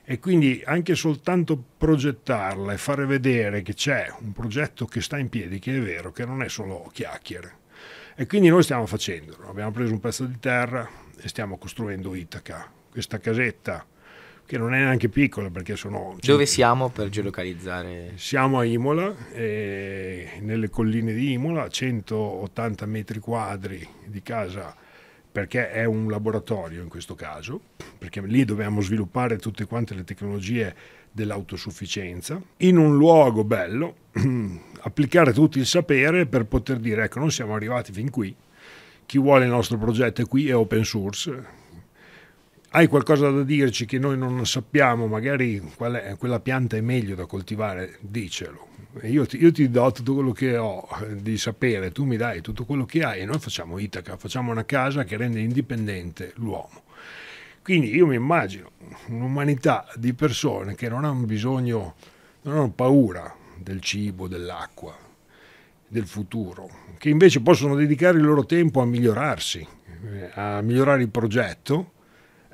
Speaker 1: E quindi anche soltanto progettarla e fare vedere che c'è un progetto che sta in piedi, che è vero, che non è solo chiacchiere. E quindi noi stiamo facendolo. Abbiamo preso un pezzo di terra e stiamo costruendo Itaca, questa casetta che non è neanche piccola perché sono...
Speaker 3: Dove siamo per geolocalizzare?
Speaker 1: Siamo a Imola, eh, nelle colline di Imola, 180 metri quadri di casa perché è un laboratorio in questo caso, perché lì dobbiamo sviluppare tutte quante le tecnologie dell'autosufficienza, in un luogo bello, applicare tutto il sapere per poter dire ecco non siamo arrivati fin qui, chi vuole il nostro progetto è qui, è open source, hai qualcosa da dirci che noi non sappiamo, magari è, quella pianta è meglio da coltivare, dicelo. Io ti, io ti, do tutto quello che ho di sapere, tu mi dai tutto quello che hai e noi facciamo Itaca, facciamo una casa che rende indipendente l'uomo. Quindi io mi immagino un'umanità di persone che non hanno bisogno, non hanno paura del cibo, dell'acqua, del futuro, che invece possono dedicare il loro tempo a migliorarsi, a migliorare il progetto.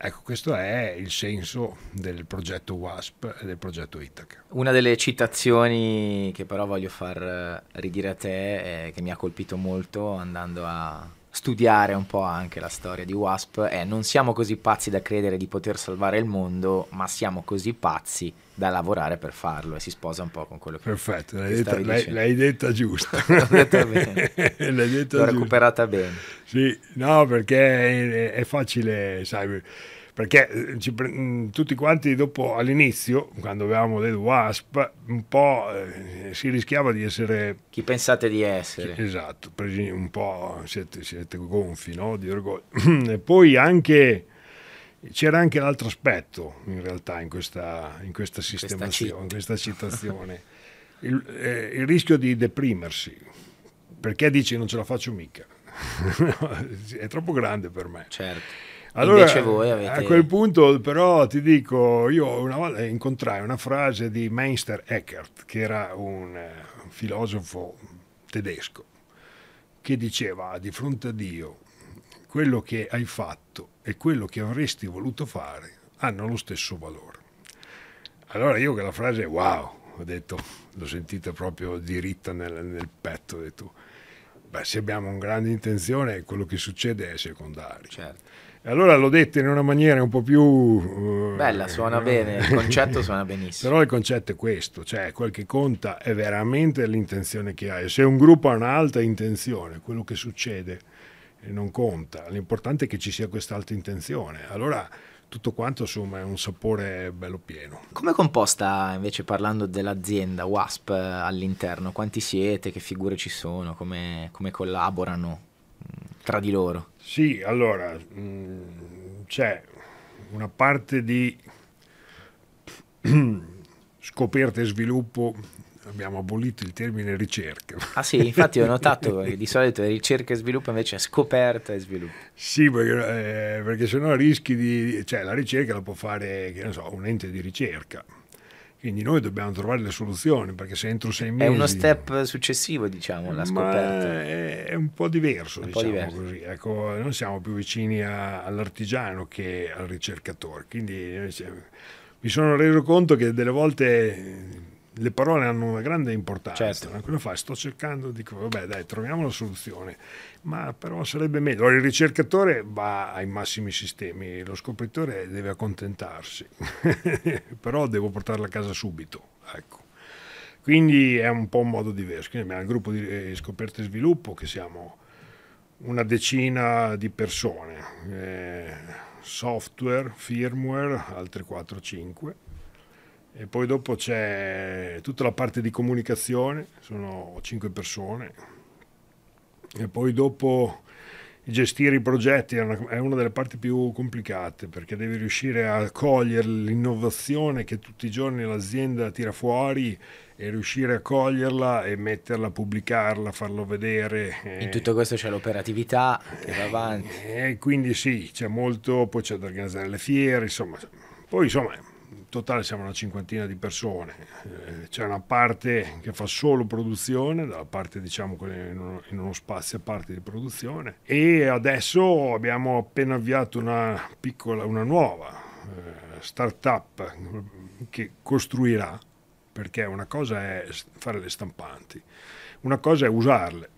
Speaker 1: Ecco, questo è il senso del progetto WASP e del progetto Itaca.
Speaker 3: Una delle citazioni che però voglio far ridire a te, eh, che mi ha colpito molto andando a studiare un po' anche la storia di Wasp è non siamo così pazzi da credere di poter salvare il mondo, ma siamo così pazzi da lavorare per farlo e si sposa un po' con quello che
Speaker 1: Perfetto, l'hai, detta, l'hai, l'hai detta giusta.
Speaker 3: L'ho detta bene. l'hai detta L'ho giusta. recuperata bene.
Speaker 1: Sì, no, perché è, è facile, sai perché eh, ci, mm, tutti quanti dopo all'inizio, quando avevamo detto WASP, un po' eh, si rischiava di essere...
Speaker 3: Chi pensate di essere?
Speaker 1: Esatto, presi un po' siete, siete gonfi no? di orgoglio. e poi anche c'era anche l'altro aspetto in realtà in questa, in questa sistemazione, in questa situazione, il, eh, il rischio di deprimersi, perché dici non ce la faccio mica, è troppo grande per me.
Speaker 3: Certo
Speaker 1: allora, avete... a quel punto però ti dico, io una volta incontrai una frase di Meister Eckhart, che era un, eh, un filosofo tedesco, che diceva di fronte a Dio, quello che hai fatto e quello che avresti voluto fare hanno lo stesso valore. Allora io che la frase wow, ho detto, l'ho sentita proprio diritta nel, nel petto, ho detto, beh se abbiamo una grande intenzione quello che succede è secondario.
Speaker 3: Certo.
Speaker 1: Allora l'ho detto in una maniera un po' più... Uh,
Speaker 3: Bella, suona bene, il concetto suona benissimo.
Speaker 1: Però il concetto è questo, cioè quel che conta è veramente l'intenzione che hai. Se un gruppo ha un'alta intenzione, quello che succede non conta, l'importante è che ci sia questa alta intenzione. Allora tutto quanto insomma è un sapore bello pieno.
Speaker 3: Come è composta invece parlando dell'azienda WASP all'interno? Quanti siete? Che figure ci sono? Come, come collaborano? Tra di loro?
Speaker 1: Sì, allora mh, mm, c'è una parte di scoperta e sviluppo abbiamo abolito il termine ricerca.
Speaker 3: Ah sì, infatti ho notato che di solito ricerca e sviluppo invece è scoperta e sviluppo.
Speaker 1: Sì, perché, eh, perché sennò rischi di... cioè la ricerca la può fare, che ne so, un ente di ricerca quindi noi dobbiamo trovare le soluzioni perché se entro sei mesi...
Speaker 3: È uno step successivo, diciamo, la scoperta.
Speaker 1: È, è un po' diverso, un diciamo po diverso. così. Ecco, noi siamo più vicini a, all'artigiano che al ricercatore. Quindi mi sono reso conto che delle volte le parole hanno una grande importanza.
Speaker 3: Certo.
Speaker 1: Cosa fai? Sto cercando, dico, vabbè, dai, troviamo la soluzione. Ma però sarebbe meglio. Il ricercatore va ai massimi sistemi, lo scopritore deve accontentarsi, però devo portarla a casa subito. Ecco. Quindi è un po' un modo diverso. Quindi abbiamo il gruppo di eh, scoperte e sviluppo che siamo una decina di persone, eh, software, firmware, altre 4-5 e poi dopo c'è tutta la parte di comunicazione, sono cinque persone. E poi dopo gestire i progetti è una, è una, delle parti più complicate perché devi riuscire a cogliere l'innovazione che tutti i giorni l'azienda tira fuori e riuscire a coglierla e metterla, pubblicarla, farlo vedere.
Speaker 3: In tutto questo c'è l'operatività che va avanti.
Speaker 1: E quindi sì, c'è molto, poi c'è da organizzare le fiere, insomma. Poi insomma totale siamo una cinquantina di persone, eh, c'è una parte che fa solo produzione, dalla parte diciamo in uno, in uno spazio a parte di produzione e adesso abbiamo appena avviato una piccola, una nuova eh, startup che costruirà, perché una cosa è fare le stampanti, una cosa è usarle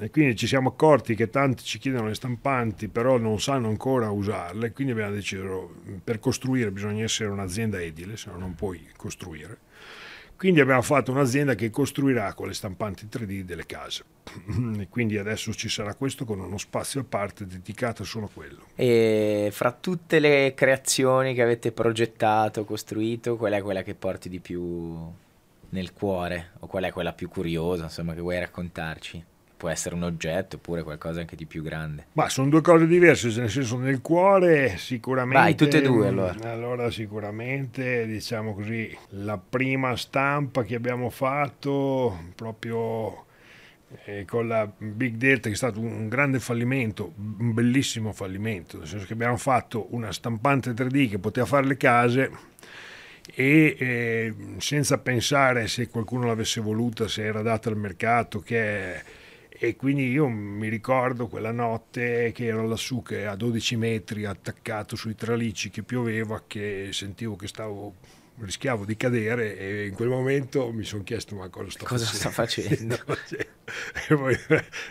Speaker 1: e quindi ci siamo accorti che tanti ci chiedono le stampanti però non sanno ancora usarle quindi abbiamo deciso per costruire bisogna essere un'azienda edile se no non puoi costruire. Quindi abbiamo fatto un'azienda che costruirà con le stampanti 3D delle case. E quindi adesso ci sarà questo con uno spazio a parte dedicato solo a quello.
Speaker 3: E fra tutte le creazioni che avete progettato costruito qual è quella che porti di più nel cuore? O qual è quella più curiosa insomma che vuoi raccontarci? Può essere un oggetto oppure qualcosa anche di più grande.
Speaker 1: Ma sono due cose diverse, nel senso nel cuore sicuramente...
Speaker 3: Vai, tutte e due allora.
Speaker 1: Allora sicuramente, diciamo così, la prima stampa che abbiamo fatto proprio eh, con la Big Delta che è stato un grande fallimento, un bellissimo fallimento, nel senso che abbiamo fatto una stampante 3D che poteva fare le case e eh, senza pensare se qualcuno l'avesse voluta, se era data al mercato, che e quindi io mi ricordo quella notte che ero lassù che a 12 metri attaccato sui tralicci che pioveva che sentivo che stavo rischiavo di cadere e in quel momento mi sono chiesto ma cosa sto
Speaker 3: cosa
Speaker 1: facendo?
Speaker 3: sta facendo?
Speaker 1: e, poi,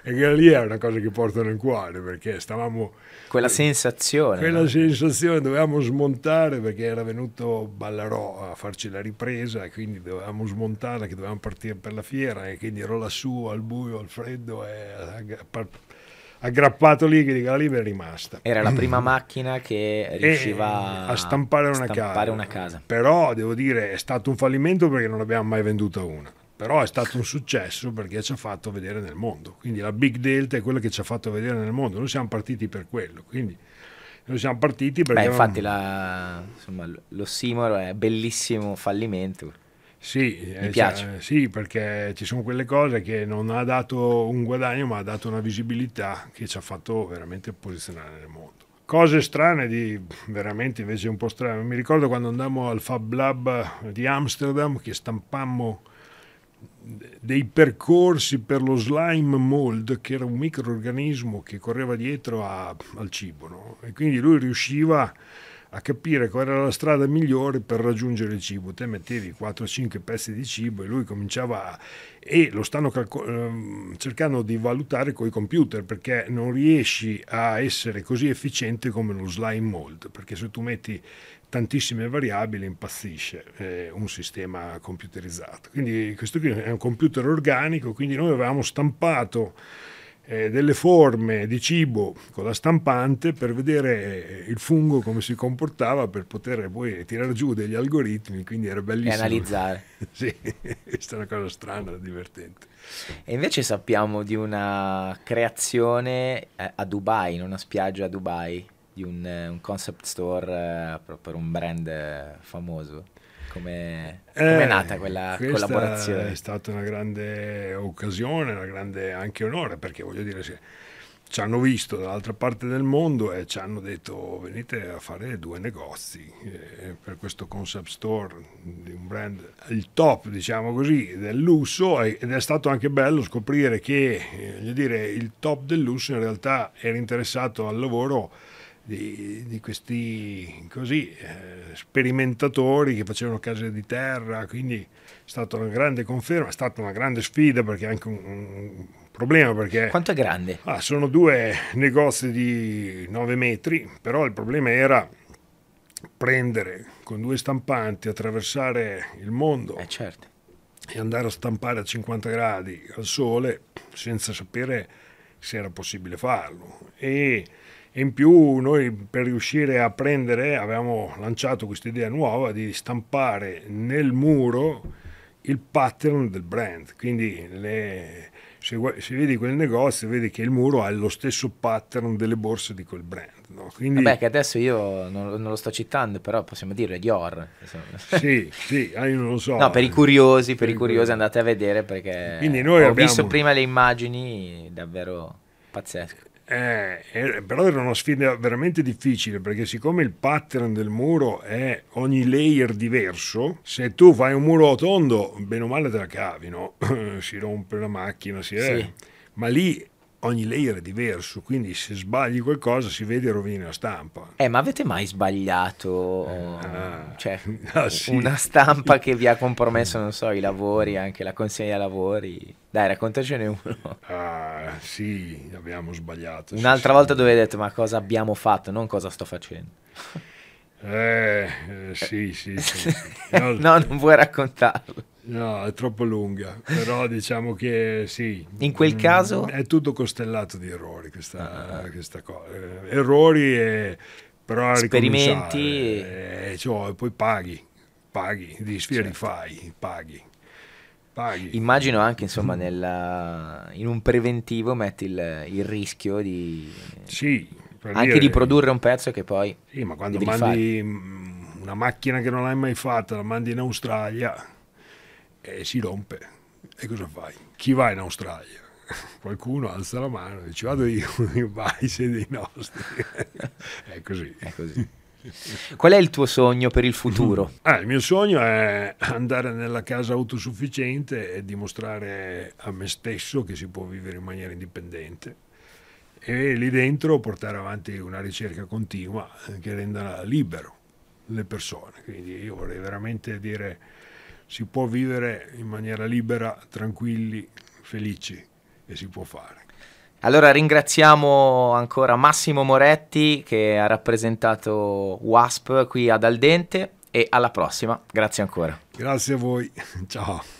Speaker 1: e lì è una cosa che porta nel cuore perché stavamo
Speaker 3: quella sensazione
Speaker 1: quella no? sensazione dovevamo smontare perché era venuto Ballarò a farci la ripresa e quindi dovevamo smontare che dovevamo partire per la fiera e quindi ero lassù al buio al freddo e aggrappato lì che di mi è rimasta.
Speaker 3: Era la prima macchina che riusciva
Speaker 1: a stampare, una,
Speaker 3: stampare
Speaker 1: casa.
Speaker 3: una casa.
Speaker 1: Però devo dire è stato un fallimento perché non abbiamo mai venduta una. Però è stato un successo perché ci ha fatto vedere nel mondo. Quindi la Big Delta è quella che ci ha fatto vedere nel mondo. Noi siamo partiti per quello. Quindi noi siamo partiti perché...
Speaker 3: Beh, infatti la, insomma, l'ossimoro è bellissimo fallimento
Speaker 1: sì,
Speaker 3: mi eh, piace.
Speaker 1: Cioè, sì, perché ci sono quelle cose che non ha dato un guadagno, ma ha dato una visibilità che ci ha fatto veramente posizionare nel mondo. Cose strane, di, veramente invece un po' strane. Mi ricordo quando andammo al Fab Lab di Amsterdam che stampammo dei percorsi per lo slime mold, che era un microorganismo che correva dietro a, al cibo. No? E quindi lui riusciva a capire qual era la strada migliore per raggiungere il cibo. Te mettevi 4-5 pezzi di cibo e lui cominciava a... e lo stanno calco- ehm, cercando di valutare con i computer perché non riesci a essere così efficiente come lo slime mold, perché se tu metti tantissime variabili impazzisce eh, un sistema computerizzato. Quindi questo qui è un computer organico, quindi noi avevamo stampato eh, delle forme di cibo con la stampante per vedere il fungo come si comportava per poter poi tirare giù degli algoritmi, quindi era bellissimo.
Speaker 3: E analizzare.
Speaker 1: sì, questa è una cosa strana, divertente.
Speaker 3: E invece sappiamo di una creazione eh, a Dubai, in una spiaggia a Dubai, di un, eh, un concept store eh, per un brand famoso. Come è nata quella collaborazione?
Speaker 1: È stata una grande occasione, una grande anche onore, perché voglio dire, se ci hanno visto dall'altra parte del mondo e ci hanno detto venite a fare due negozi eh, per questo concept store di un brand, il top diciamo così del lusso ed è stato anche bello scoprire che eh, dire, il top del lusso in realtà era interessato al lavoro di, di questi così, eh, sperimentatori che facevano case di terra, quindi è stata una grande conferma, è stata una grande sfida perché è anche un, un problema perché...
Speaker 3: Quanto è grande?
Speaker 1: Ah, sono due negozi di 9 metri, però il problema era prendere con due stampanti, attraversare il mondo
Speaker 3: eh certo.
Speaker 1: e andare a stampare a 50 gradi al sole senza sapere se era possibile farlo. E in più noi per riuscire a prendere avevamo lanciato questa idea nuova di stampare nel muro il pattern del brand, quindi le, se, se, vedi quel negozio vedi che il muro ha lo stesso pattern delle borse di quel brand. No? Quindi,
Speaker 3: Vabbè che adesso io non, non, lo sto citando, però possiamo dire Dior.
Speaker 1: Sì, sì, ah, io non lo so.
Speaker 3: No, per i curiosi, per, per i curiosi andate a vedere perché
Speaker 1: Quindi noi
Speaker 3: ho
Speaker 1: abbiamo...
Speaker 3: visto prima le immagini davvero pazzesche.
Speaker 1: Eh, eh, però era una sfida veramente difficile perché siccome il pattern del muro è ogni layer diverso, se tu fai un muro tondo, bene o male te la cavi, no? si rompe la macchina, si è... Sì. ma lì ogni layer è diverso, quindi se sbagli qualcosa si vede e rovini la stampa.
Speaker 3: Eh, ma avete mai sbagliato ah, cioè, ah, sì. una stampa che vi ha compromesso, non so, i lavori, anche la consegna lavori? Dai, raccontacene uno.
Speaker 1: Ah, sì, abbiamo sbagliato.
Speaker 3: Un'altra
Speaker 1: sì,
Speaker 3: volta sì. dove hai detto, ma cosa abbiamo fatto, non cosa sto facendo.
Speaker 1: Eh, eh sì, sì, sì.
Speaker 3: No, no, non vuoi raccontarlo.
Speaker 1: No, è troppo lunga, però diciamo che sì.
Speaker 3: In quel mm, caso?
Speaker 1: È tutto costellato di errori questa, uh-huh. questa cosa. Eh, errori e però
Speaker 3: Esperimenti.
Speaker 1: E, cioè, poi paghi, paghi, di certo. rifai, paghi. paghi.
Speaker 3: Immagino anche, insomma, nella, in un preventivo metti il, il rischio di...
Speaker 1: Sì,
Speaker 3: anche dire, di produrre un pezzo che poi...
Speaker 1: Sì, ma quando mandi una macchina che non hai mai fatta, la mandi in Australia e si rompe. E cosa fai? Chi va in Australia? Qualcuno alza la mano e dice vado io, vai, sei dei nostri. è così.
Speaker 3: È così. Qual è il tuo sogno per il futuro?
Speaker 1: Ah, il mio sogno è andare nella casa autosufficiente e dimostrare a me stesso che si può vivere in maniera indipendente e lì dentro portare avanti una ricerca continua che renda libero le persone. Quindi io vorrei veramente dire si può vivere in maniera libera, tranquilli, felici e si può fare.
Speaker 3: Allora ringraziamo ancora Massimo Moretti che ha rappresentato WASP qui ad Aldente e alla prossima. Grazie ancora.
Speaker 1: Grazie a voi. Ciao.